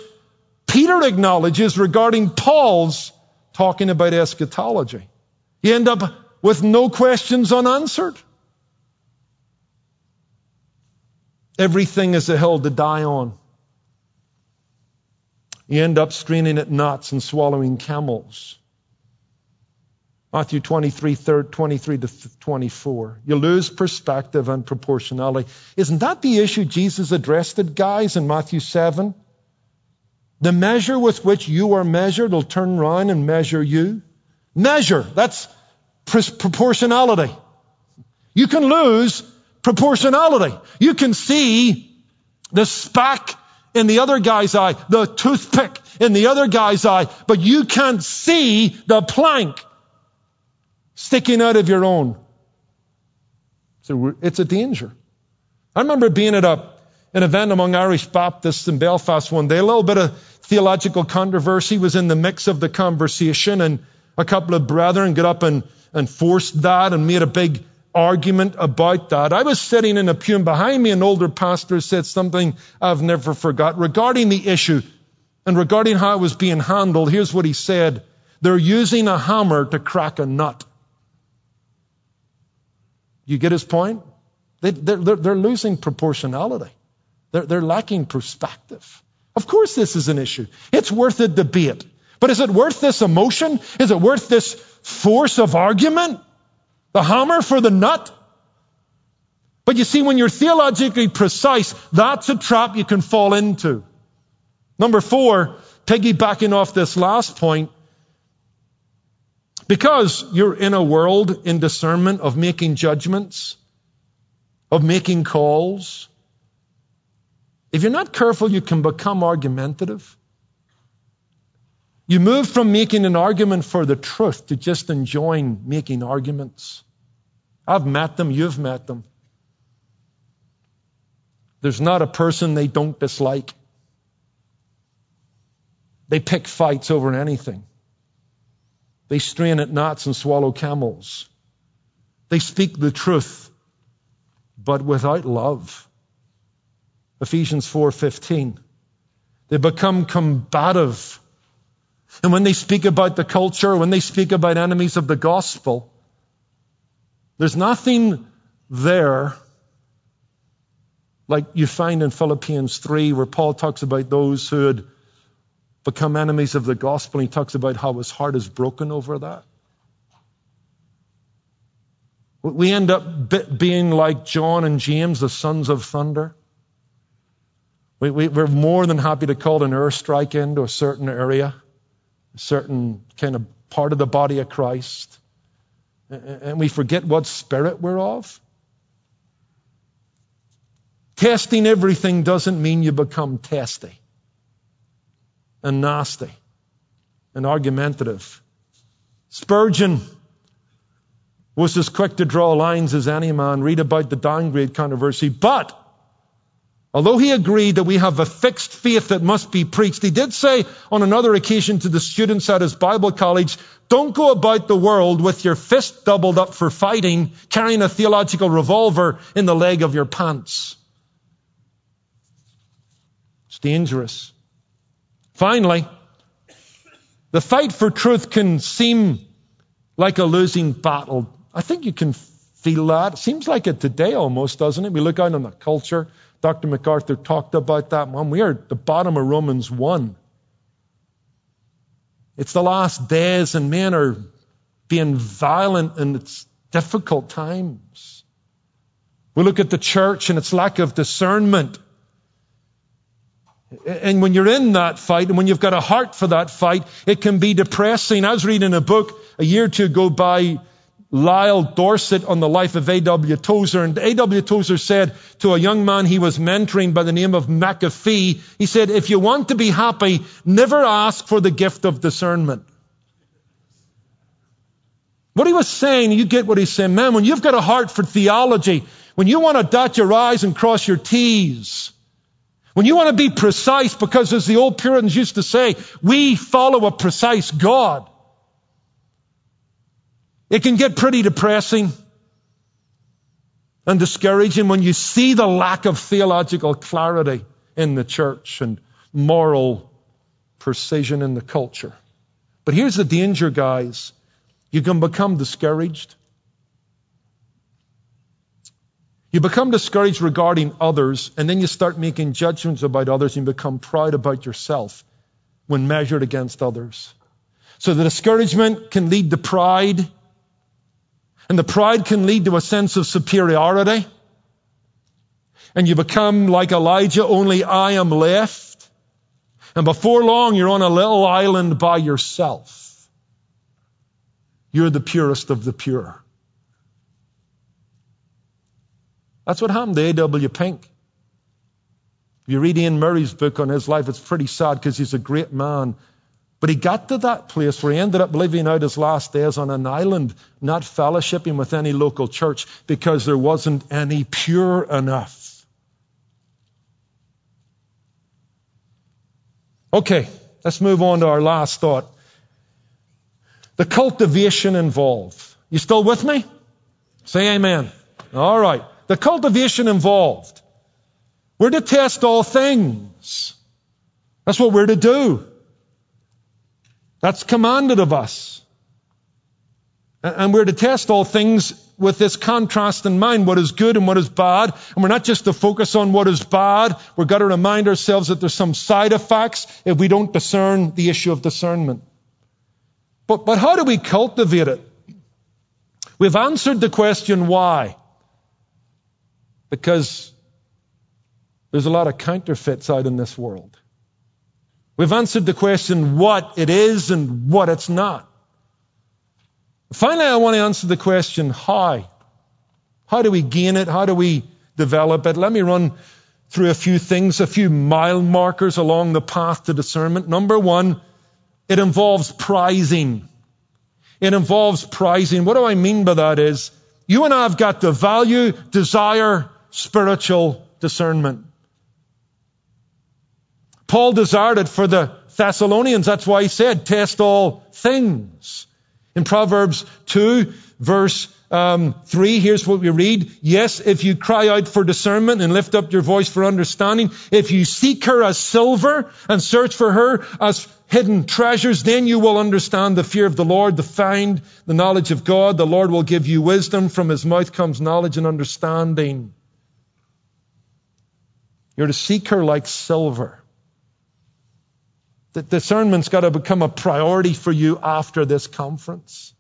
Peter acknowledges regarding Paul's talking about eschatology. You end up with no questions unanswered. Everything is a hill to die on. You end up straining at knots and swallowing camels. Matthew 23, 23 to 24. You lose perspective and proportionality. Isn't that the issue Jesus addressed it, guys, in Matthew 7? The measure with which you are measured will turn around and measure you. Measure. That's proportionality. You can lose proportionality. You can see the speck in the other guy's eye, the toothpick in the other guy's eye, but you can't see the plank sticking out of your own. So it's a danger. I remember being at a, an event among Irish Baptists in Belfast one day. A little bit of theological controversy was in the mix of the conversation, and a couple of brethren got up and, and forced that and made a big argument about that. I was sitting in a pew, and behind me, an older pastor said something I've never forgot regarding the issue and regarding how it was being handled. Here's what he said They're using a hammer to crack a nut. You get his point? They, are losing proportionality. They're, they're lacking perspective. Of course, this is an issue. It's worth a debate. But is it worth this emotion? Is it worth this force of argument? The hammer for the nut? But you see, when you're theologically precise, that's a trap you can fall into. Number four, piggybacking off this last point, because you're in a world in discernment of making judgments, of making calls. If you're not careful, you can become argumentative. You move from making an argument for the truth to just enjoying making arguments. I've met them, you've met them. There's not a person they don't dislike. They pick fights over anything. They strain at knots and swallow camels. They speak the truth, but without love. Ephesians 4:15. They become combative. And when they speak about the culture, when they speak about enemies of the gospel, there's nothing there like you find in Philippians 3 where Paul talks about those who had become enemies of the gospel. He talks about how his heart is broken over that. We end up being like John and James, the sons of thunder. We, we, we're more than happy to call an airstrike into a certain area, a certain kind of part of the body of Christ, and we forget what spirit we're of. Testing everything doesn't mean you become testy and nasty and argumentative. Spurgeon was as quick to draw lines as any man. Read about the downgrade controversy. But although he agreed that we have a fixed faith that must be preached, he did say on another occasion to the students at his Bible college, don't go about the world with your fist doubled up for fighting, carrying a theological revolver in the leg of your pants. It's dangerous. Finally, the fight for truth can seem like a losing battle. I think you can feel that. It seems like it today almost, doesn't it? We look out on the culture. Dr. MacArthur talked about that one. We are at the bottom of Romans 1. It's the last days, and men are being violent, and it's difficult times. We look at the church and its lack of discernment. And when you're in that fight and when you've got a heart for that fight, it can be depressing. I was reading a book a year or two ago by Lyle Dorsett on the life of A.W. Tozer. And A.W. Tozer said to a young man he was mentoring by the name of McAfee, he said, if you want to be happy, never ask for the gift of discernment. What he was saying, you get what he's saying. Man, when you've got a heart for theology, when you want to dot your I's and cross your T's, when you want to be precise, because as the old Puritans used to say, we follow a precise God. It can get pretty depressing. and discouraging when you see the lack of theological clarity in the church and moral precision in the culture. But here's the danger, guys. You can become discouraged. You become discouraged regarding others, and then you start making judgments about others and become proud about yourself when measured against others. So the discouragement can lead to pride, and the pride can lead to a sense of superiority. And you become like Elijah, only I am left. And before long, you're on a little island by yourself. You're the purest of the pure. That's what happened to A.W. Pink. If you read Iain Murray's book on his life, it's pretty sad because he's a great man. But he got to that place where he ended up living out his last days on an island, not fellowshipping with any local church because there wasn't any pure enough. Okay, let's move on to our last thought. The cultivation involved. You still with me? Say amen. All right. The cultivation involved. We're to test all things. That's what we're to do. That's commanded of us. And we're to test all things with this contrast in mind, what is good and what is bad. And we're not just to focus on what is bad. We've got to remind ourselves that there's some side effects if we don't discern the issue of discernment. But, but how do we cultivate it? We've answered the question why. Because there's a lot of counterfeits out in this world. We've answered the question what it is and what it's not. Finally, I want to answer the question how. How do we gain it? How do we develop it? Let me run through a few things, a few mile markers along the path to discernment. Number one, it involves prizing. It involves prizing. What do I mean by that is, you and I have got to value, desire, spiritual discernment. Paul desired it for the Thessalonians. That's why he said, test all things. In Proverbs 2, verse um, 3, here's what we read. Yes, if you cry out for discernment and lift up your voice for understanding, if you seek her as silver and search for her as hidden treasures, then you will understand the fear of the Lord, the find the knowledge of God. The Lord will give you wisdom. From his mouth comes knowledge and understanding. You're to seek her like silver. The discernment's got to become a priority for you after this conference.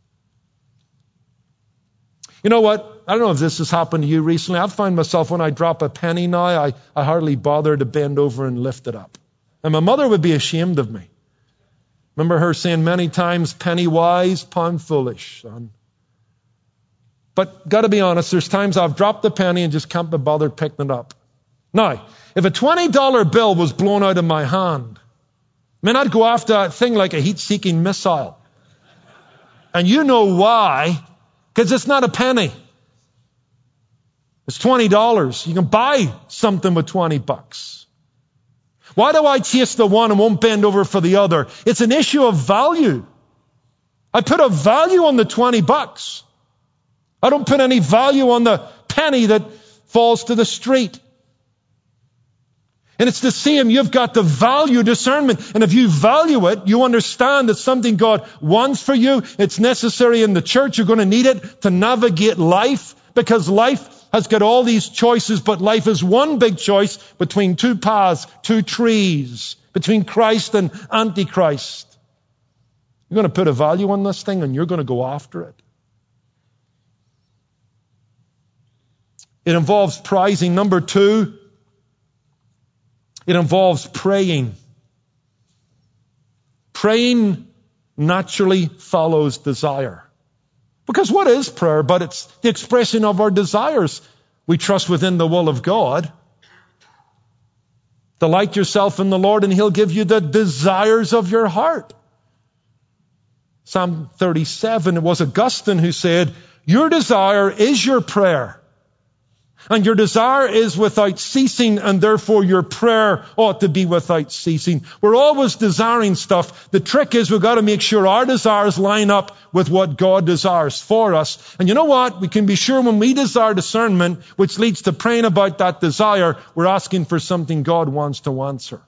You know what? I don't know if this has happened to you recently. I find myself when I drop a penny now, I, I hardly bother to bend over and lift it up. And my mother would be ashamed of me. Remember her saying many times, penny wise, pound foolish, son. But got to be honest, there's times I've dropped the penny and just can't be bothered picking it up. Now, if a $20 bill was blown out of my hand, man, I'd go after that thing like a heat seeking missile. And you know why? Because it's not a penny. It's $20. You can buy something with 20 bucks. Why do I chase the one and won't bend over for the other? It's an issue of value. I put a value on the 20 bucks. I don't put any value on the penny that falls to the street. And it's the same. You've got to value discernment. And if you value it, you understand that something God wants for you. It's necessary in the church. You're going to need it to navigate life because life has got all these choices, but life is one big choice between two paths, two trees, between Christ and Antichrist. You're going to put a value on this thing and you're going to go after it. It involves prizing. Number two, it involves praying. Praying naturally follows desire. Because what is prayer? But it's the expression of our desires. We trust within the will of God. Delight yourself in the Lord and He'll give you the desires of your heart. Psalm 37, it was Augustine who said, Your desire is your prayer. And your desire is without ceasing, and therefore your prayer ought to be without ceasing. We're always desiring stuff. The trick is we've got to make sure our desires line up with what God desires for us. And you know what? We can be sure when we desire discernment, which leads to praying about that desire, we're asking for something God wants to answer.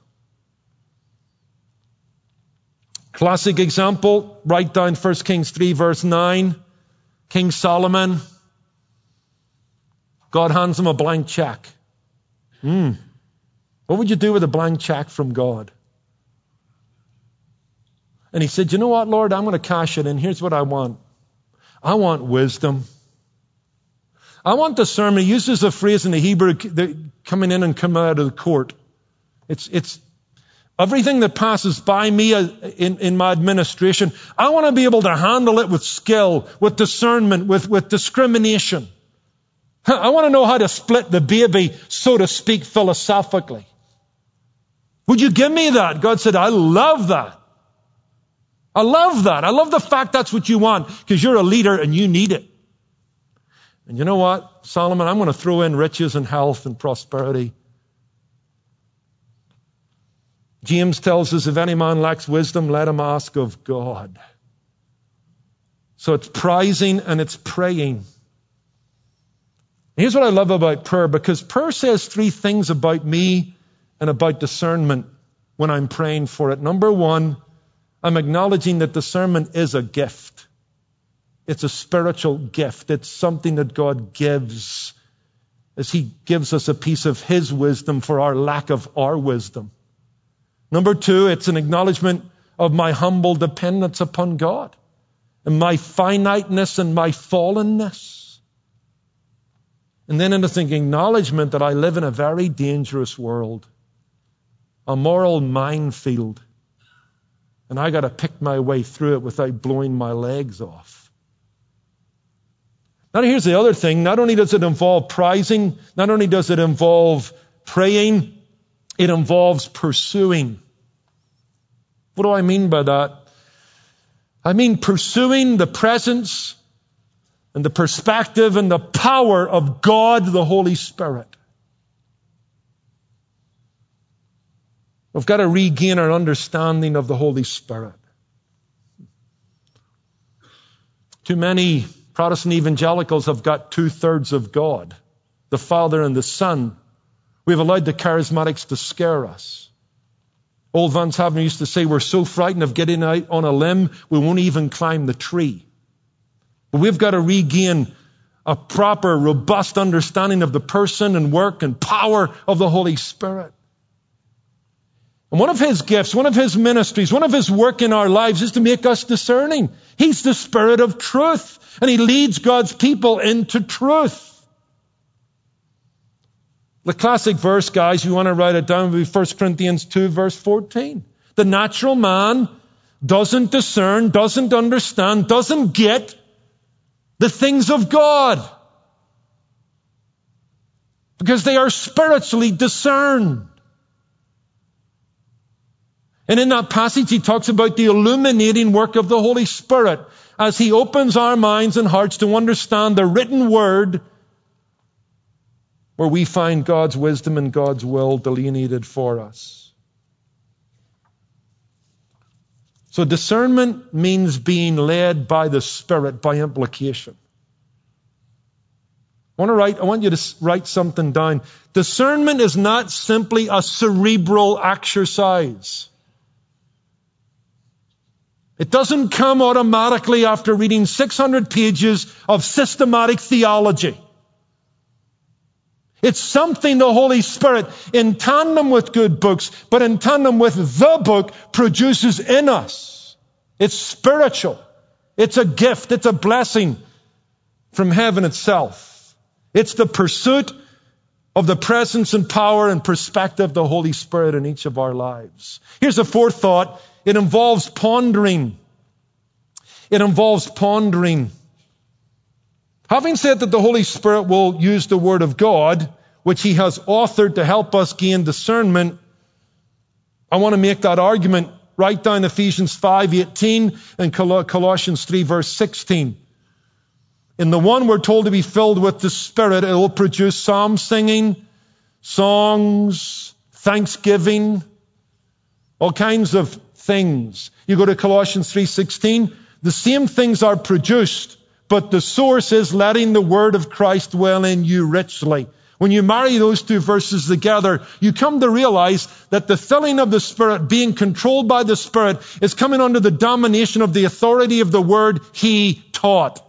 Classic example, write down 1 Kings 3 verse 9. King Solomon, God hands him a blank check. Hmm. What would you do with a blank check from God? And he said, You know what, Lord? I'm going to cash it in. Here's what I want I want wisdom. I want discernment. He uses a phrase in the Hebrew coming in and coming out of the court. It's, it's everything that passes by me uh, in, in my administration. I want to be able to handle it with skill, with discernment, with, with discrimination. I want to know how to split the baby, so to speak, philosophically. Would you give me that? God said, I love that. I love that. I love the fact that's what you want because you're a leader and you need it. And you know what, Solomon, I'm going to throw in riches and health and prosperity. James tells us if any man lacks wisdom, let him ask of God. So it's prizing and it's praying. Here's what I love about prayer because prayer says three things about me and about discernment when I'm praying for it. Number one, I'm acknowledging that discernment is a gift. It's a spiritual gift. It's something that God gives as He gives us a piece of His wisdom for our lack of our wisdom. Number two, it's an acknowledgement of my humble dependence upon God and my finiteness and my fallenness. And then it's an acknowledgement that I live in a very dangerous world, a moral minefield, and I got to pick my way through it without blowing my legs off. Now, here's the other thing. Not only does it involve prizing, not only does it involve praying, it involves pursuing. What do I mean by that? I mean pursuing the presence and the perspective and the power of God the Holy Spirit. We've got to regain our understanding of the Holy Spirit. Too many Protestant evangelicals have got two thirds of God, the Father and the Son. We've allowed the charismatics to scare us. Old Vance Havner used to say, We're so frightened of getting out on a limb, we won't even climb the tree. But we've got to regain a proper, robust understanding of the person and work and power of the Holy Spirit. And one of his gifts, one of his ministries, one of his work in our lives is to make us discerning. He's the Spirit of truth, and he leads God's people into truth. The classic verse, guys, you want to write it down, would be 1 Corinthians 2, verse 14. The natural man doesn't discern, doesn't understand, doesn't get the things of God. Because they are spiritually discerned. And in that passage, he talks about the illuminating work of the Holy Spirit as he opens our minds and hearts to understand the written word where we find God's wisdom and God's will delineated for us. So discernment means being led by the Spirit by implication. I want to write, I want you to write something down. Discernment is not simply a cerebral exercise. It doesn't come automatically after reading 600 pages of systematic theology. It's something the Holy Spirit, in tandem with good books, but in tandem with the book, produces in us. It's spiritual. It's a gift. It's a blessing from heaven itself. It's the pursuit of the presence and power and perspective of the Holy Spirit in each of our lives. Here's a fourth thought. It involves pondering. It involves pondering. Having said that the Holy Spirit will use the Word of God, which He has authored to help us gain discernment, I want to make that argument. Write down Ephesians 5:18 and Colossians 3 verse 16. In the one we're told to be filled with the Spirit, it will produce psalm singing, songs, thanksgiving, all kinds of things. You go to Colossians 3:16, the same things are produced, but the source is letting the word of Christ dwell in you richly. When you marry those two verses together, you come to realize that the filling of the Spirit, being controlled by the Spirit, is coming under the domination of the authority of the word He taught.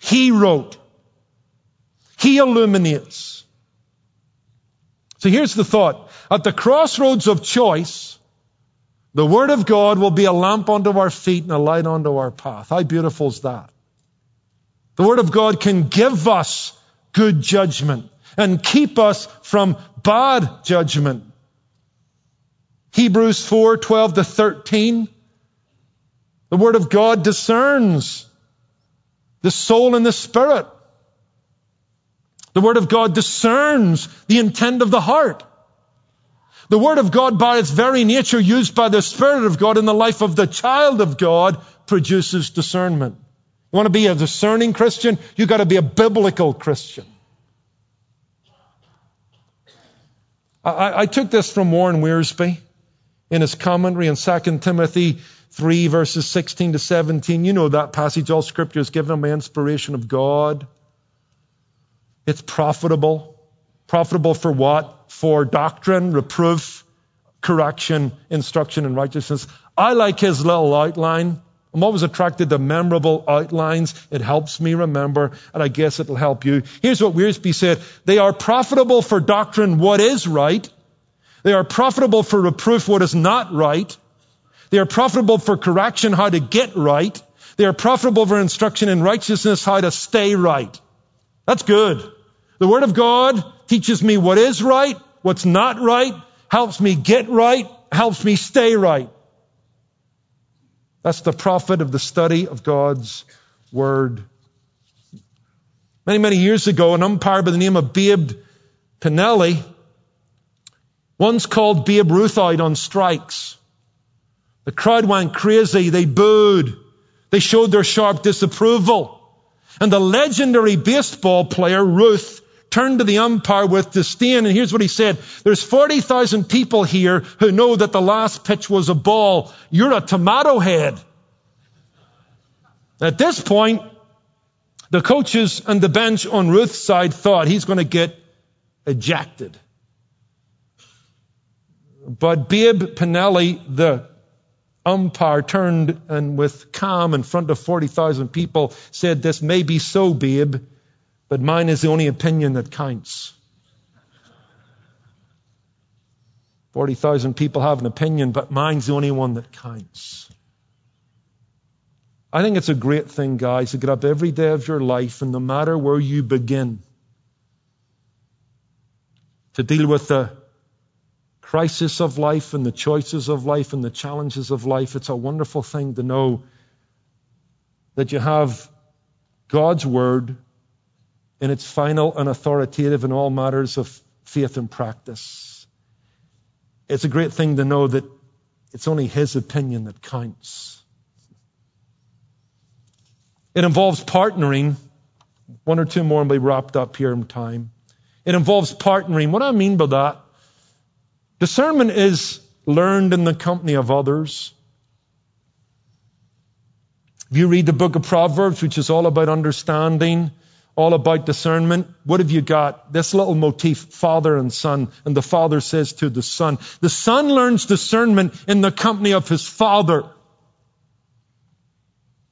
He wrote. He illuminates. So here's the thought. At the crossroads of choice, the Word of God will be a lamp unto our feet and a light unto our path. How beautiful is that? The Word of God can give us good judgment and keep us from bad judgment. Hebrews 4, 12 to 13. The Word of God discerns the soul and the spirit. The Word of God discerns the intent of the heart. The Word of God, by its very nature, used by the Spirit of God in the life of the child of God, produces discernment. Want to be a discerning Christian? You've got to be a biblical Christian. I, I took this from Warren Wiersbe in his commentary on 2 Timothy 3, verses 16 to 17. You know that passage. All scripture is given by inspiration of God. It's profitable. Profitable for what? For doctrine, reproof, correction, instruction, and righteousness. I like his little outline. I'm always attracted to memorable outlines. It helps me remember, and I guess it'll help you. Here's what Wiersbe said. They are profitable for doctrine, what is right. They are profitable for reproof, what is not right. They are profitable for correction, how to get right. They are profitable for instruction in righteousness, how to stay right. That's good. The Word of God teaches me what is right, what's not right, helps me get right, helps me stay right. That's the profit of the study of God's Word. Many, many years ago, an umpire by the name of Babe Pinelli once called Babe Ruth out on strikes. The crowd went crazy. They booed. They showed their sharp disapproval. And the legendary baseball player, Ruth, turned to the umpire with disdain, and here's what he said. There's 40,000 people here who know that the last pitch was a ball. You're a tomato head. At this point, the coaches and the bench on Ruth's side thought he's going to get ejected. But Babe Pinelli, the umpire, turned and with calm in front of 40,000 people said, This may be so, Babe, but mine is the only opinion that counts. 40,000 people have an opinion, but mine's the only one that counts. I think it's a great thing, guys, to get up every day of your life, and no matter where you begin, to deal with the crisis of life and the choices of life and the challenges of life. It's a wonderful thing to know that you have God's Word in its final and authoritative in all matters of faith and practice. It's a great thing to know that it's only His opinion that counts. It involves partnering. One or two more and be wrapped up here in time. It involves partnering. What I mean by that? Discernment is learned in the company of others. If you read the book of Proverbs, which is all about understanding, all about discernment. What have you got? This little motif, father and son. And the father says to the son, the son learns discernment in the company of his father.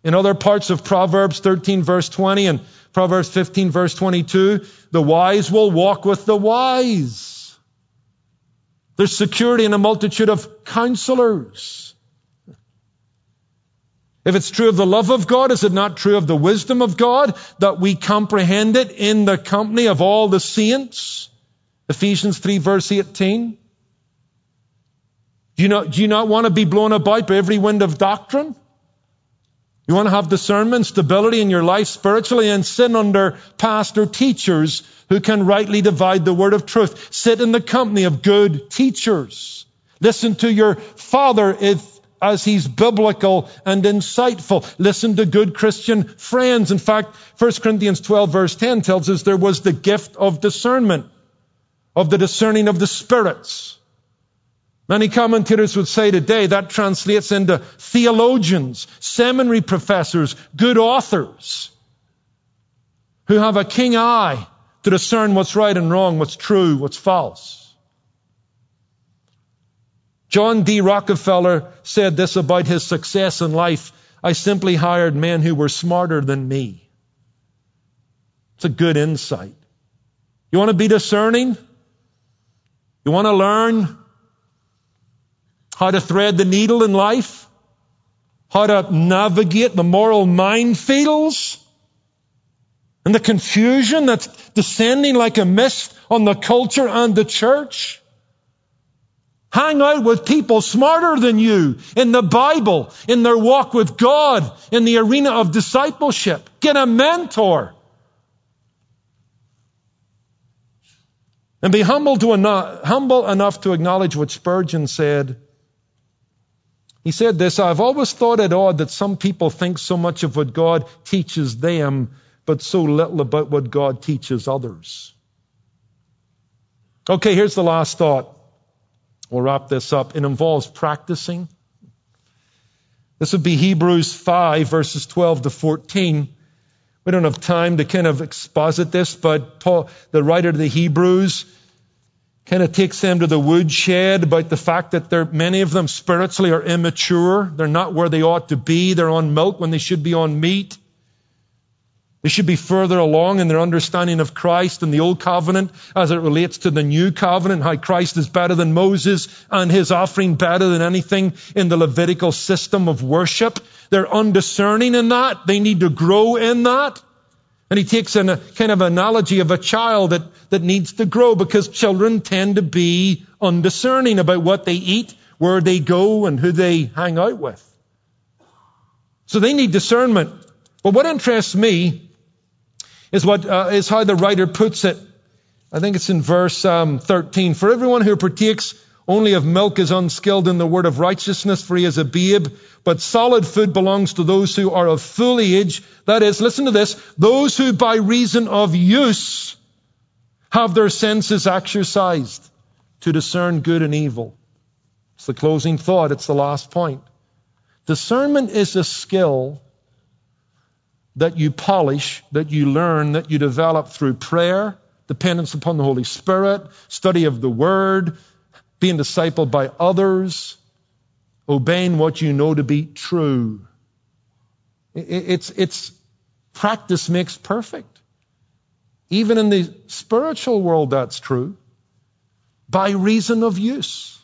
In other parts of Proverbs 13 verse 20 and Proverbs 15 verse 22, the wise will walk with the wise. There's security in a multitude of counselors. If it's true of the love of God, is it not true of the wisdom of God that we comprehend it in the company of all the saints? Ephesians 3 verse 18. Do you not, do you not want to be blown about by every wind of doctrine? You want to have discernment, stability in your life spiritually, and sit under pastor teachers who can rightly divide the word of truth. Sit in the company of good teachers. Listen to your father if as he's biblical and insightful. Listen to good Christian friends. In fact, 1 Corinthians 12 verse 10 tells us there was the gift of discernment, of the discerning of the spirits. Many commentators would say today that translates into theologians, seminary professors, good authors who have a keen eye to discern what's right and wrong, what's true, what's false. John D. Rockefeller said this about his success in life. I simply hired men who were smarter than me. It's a good insight. You want to be discerning? You want to learn how to thread the needle in life? How to navigate the moral minefields? And the confusion that's descending like a mist on the culture and the church? Hang out with people smarter than you in the Bible, in their walk with God, in the arena of discipleship. Get a mentor. And be humble, to eno- humble enough to acknowledge what Spurgeon said. He said this, I've always thought it odd that some people think so much of what God teaches them, but so little about what God teaches others. Okay, here's the last thought. We'll wrap this up. It involves practicing. This would be Hebrews 5, verses 12 to 14. We don't have time to kind of exposit this, but Paul, the writer of the Hebrews, kind of takes them to the woodshed about the fact that many of them spiritually are immature. They're not where they ought to be. They're on milk when they should be on meat. They should be further along in their understanding of Christ and the Old Covenant as it relates to the New Covenant, how Christ is better than Moses and his offering better than anything in the Levitical system of worship. They're undiscerning in that. They need to grow in that. And he takes a kind of analogy of a child that, that needs to grow because children tend to be undiscerning about what they eat, where they go, and who they hang out with. So they need discernment. But what interests me is what uh, is how the writer puts it. I think it's in verse um, 13. For everyone who partakes only of milk is unskilled in the word of righteousness, for he is a babe. But solid food belongs to those who are of full age. That is, listen to this, those who by reason of use have their senses exercised to discern good and evil. It's the closing thought. It's the last point. Discernment is a skill that you polish, that you learn, that you develop through prayer, dependence upon the Holy Spirit, study of the Word, being discipled by others, obeying what you know to be true. It's, it's practice makes perfect. Even in the spiritual world, that's true. By reason of use.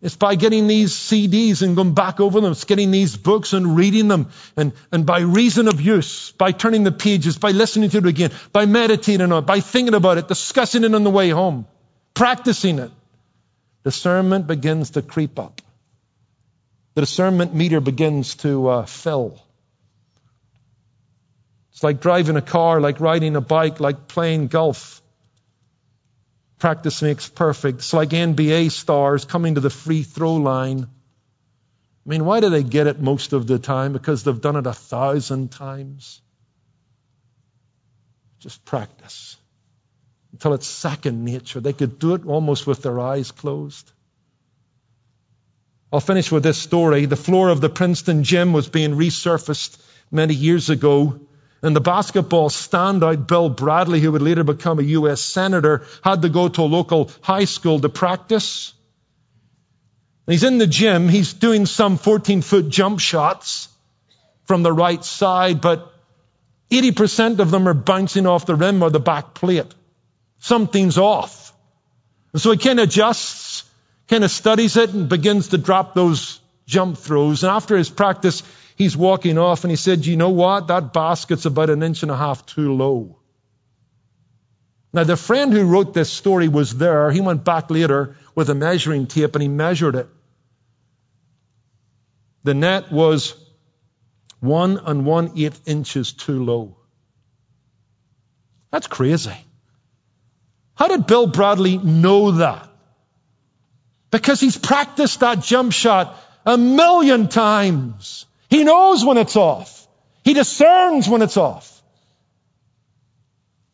It's by getting these CDs and going back over them. It's getting these books and reading them. And, and by reason of use, by turning the pages, by listening to it again, by meditating on it, by thinking about it, discussing it on the way home, practicing it, discernment begins to creep up. The discernment meter begins to uh, fill. It's like driving a car, like riding a bike, like playing golf. Practice makes perfect. It's like NBA stars coming to the free throw line. I mean, why do they get it most of the time? Because they've done it a thousand times. Just practice until it's second nature. They could do it almost with their eyes closed. I'll finish with this story. The floor of the Princeton gym was being resurfaced many years ago. And the basketball standout, Bill Bradley, who would later become a U.S. Senator, had to go to a local high school to practice. And he's in the gym. He's doing some 14 foot jump shots from the right side, but 80% of them are bouncing off the rim or the back plate. Something's off. And so he kind of adjusts, kind of studies it and begins to drop those jump throws. And after his practice, he's walking off and he said, You know what? That basket's about an inch and a half too low. Now, the friend who wrote this story was there. He went back later with a measuring tape and he measured it. The net was one and one eighth inches too low. That's crazy. How did Bill Bradley know that? because he's practiced that jump shot a million times. He knows when it's off. He discerns when it's off.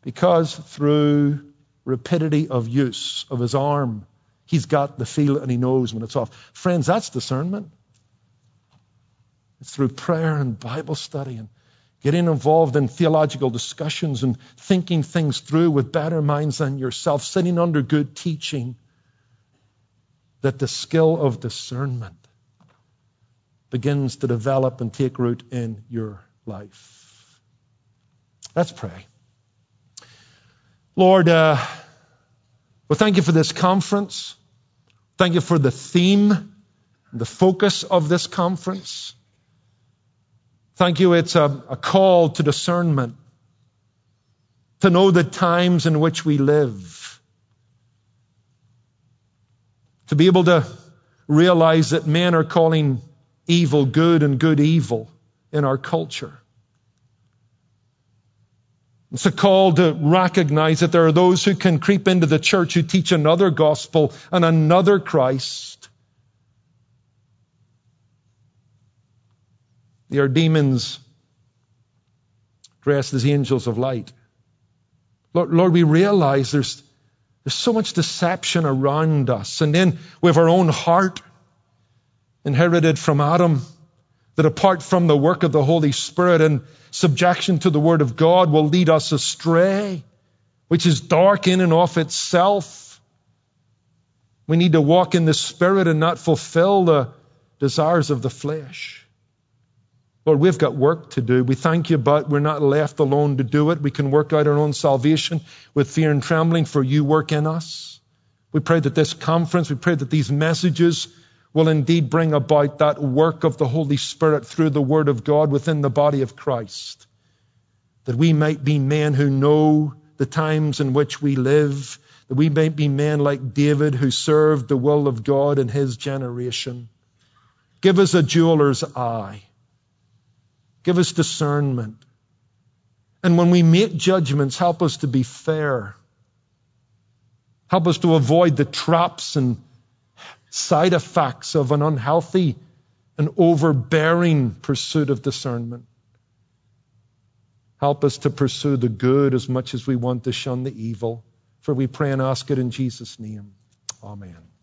Because through rapidity of use of his arm, he's got the feel and he knows when it's off. Friends, that's discernment. It's through prayer and Bible study and getting involved in theological discussions and thinking things through with better minds than yourself, sitting under good teaching, that the skill of discernment begins to develop and take root in your life. Let's pray. Lord, uh, well, thank you for this conference. Thank you for the theme, the focus of this conference. Thank you. It's a, a call to discernment, to know the times in which we live, to be able to realize that men are calling evil good and good evil in our culture. It's a call to recognize that there are those who can creep into the church who teach another gospel and another Christ. They are demons dressed as angels of light. Lord, Lord, we realize there's, there's so much deception around us. And then we have our own heart inherited from Adam that apart from the work of the Holy Spirit and subjection to the Word of God will lead us astray, which is dark in and of itself. We need to walk in the Spirit and not fulfill the desires of the flesh. Lord, we've got work to do. We thank you, but we're not left alone to do it. We can work out our own salvation with fear and trembling, for you work in us. We pray that this conference, we pray that these messages will indeed bring about that work of the Holy Spirit through the Word of God within the body of Christ. That we might be men who know the times in which we live, that we might be men like David who served the will of God in his generation. Give us a jeweler's eye. Give us discernment. And when we make judgments, help us to be fair. Help us to avoid the traps and side effects of an unhealthy and overbearing pursuit of discernment. Help us to pursue the good as much as we want to shun the evil. For we pray and ask it in Jesus' name. Amen.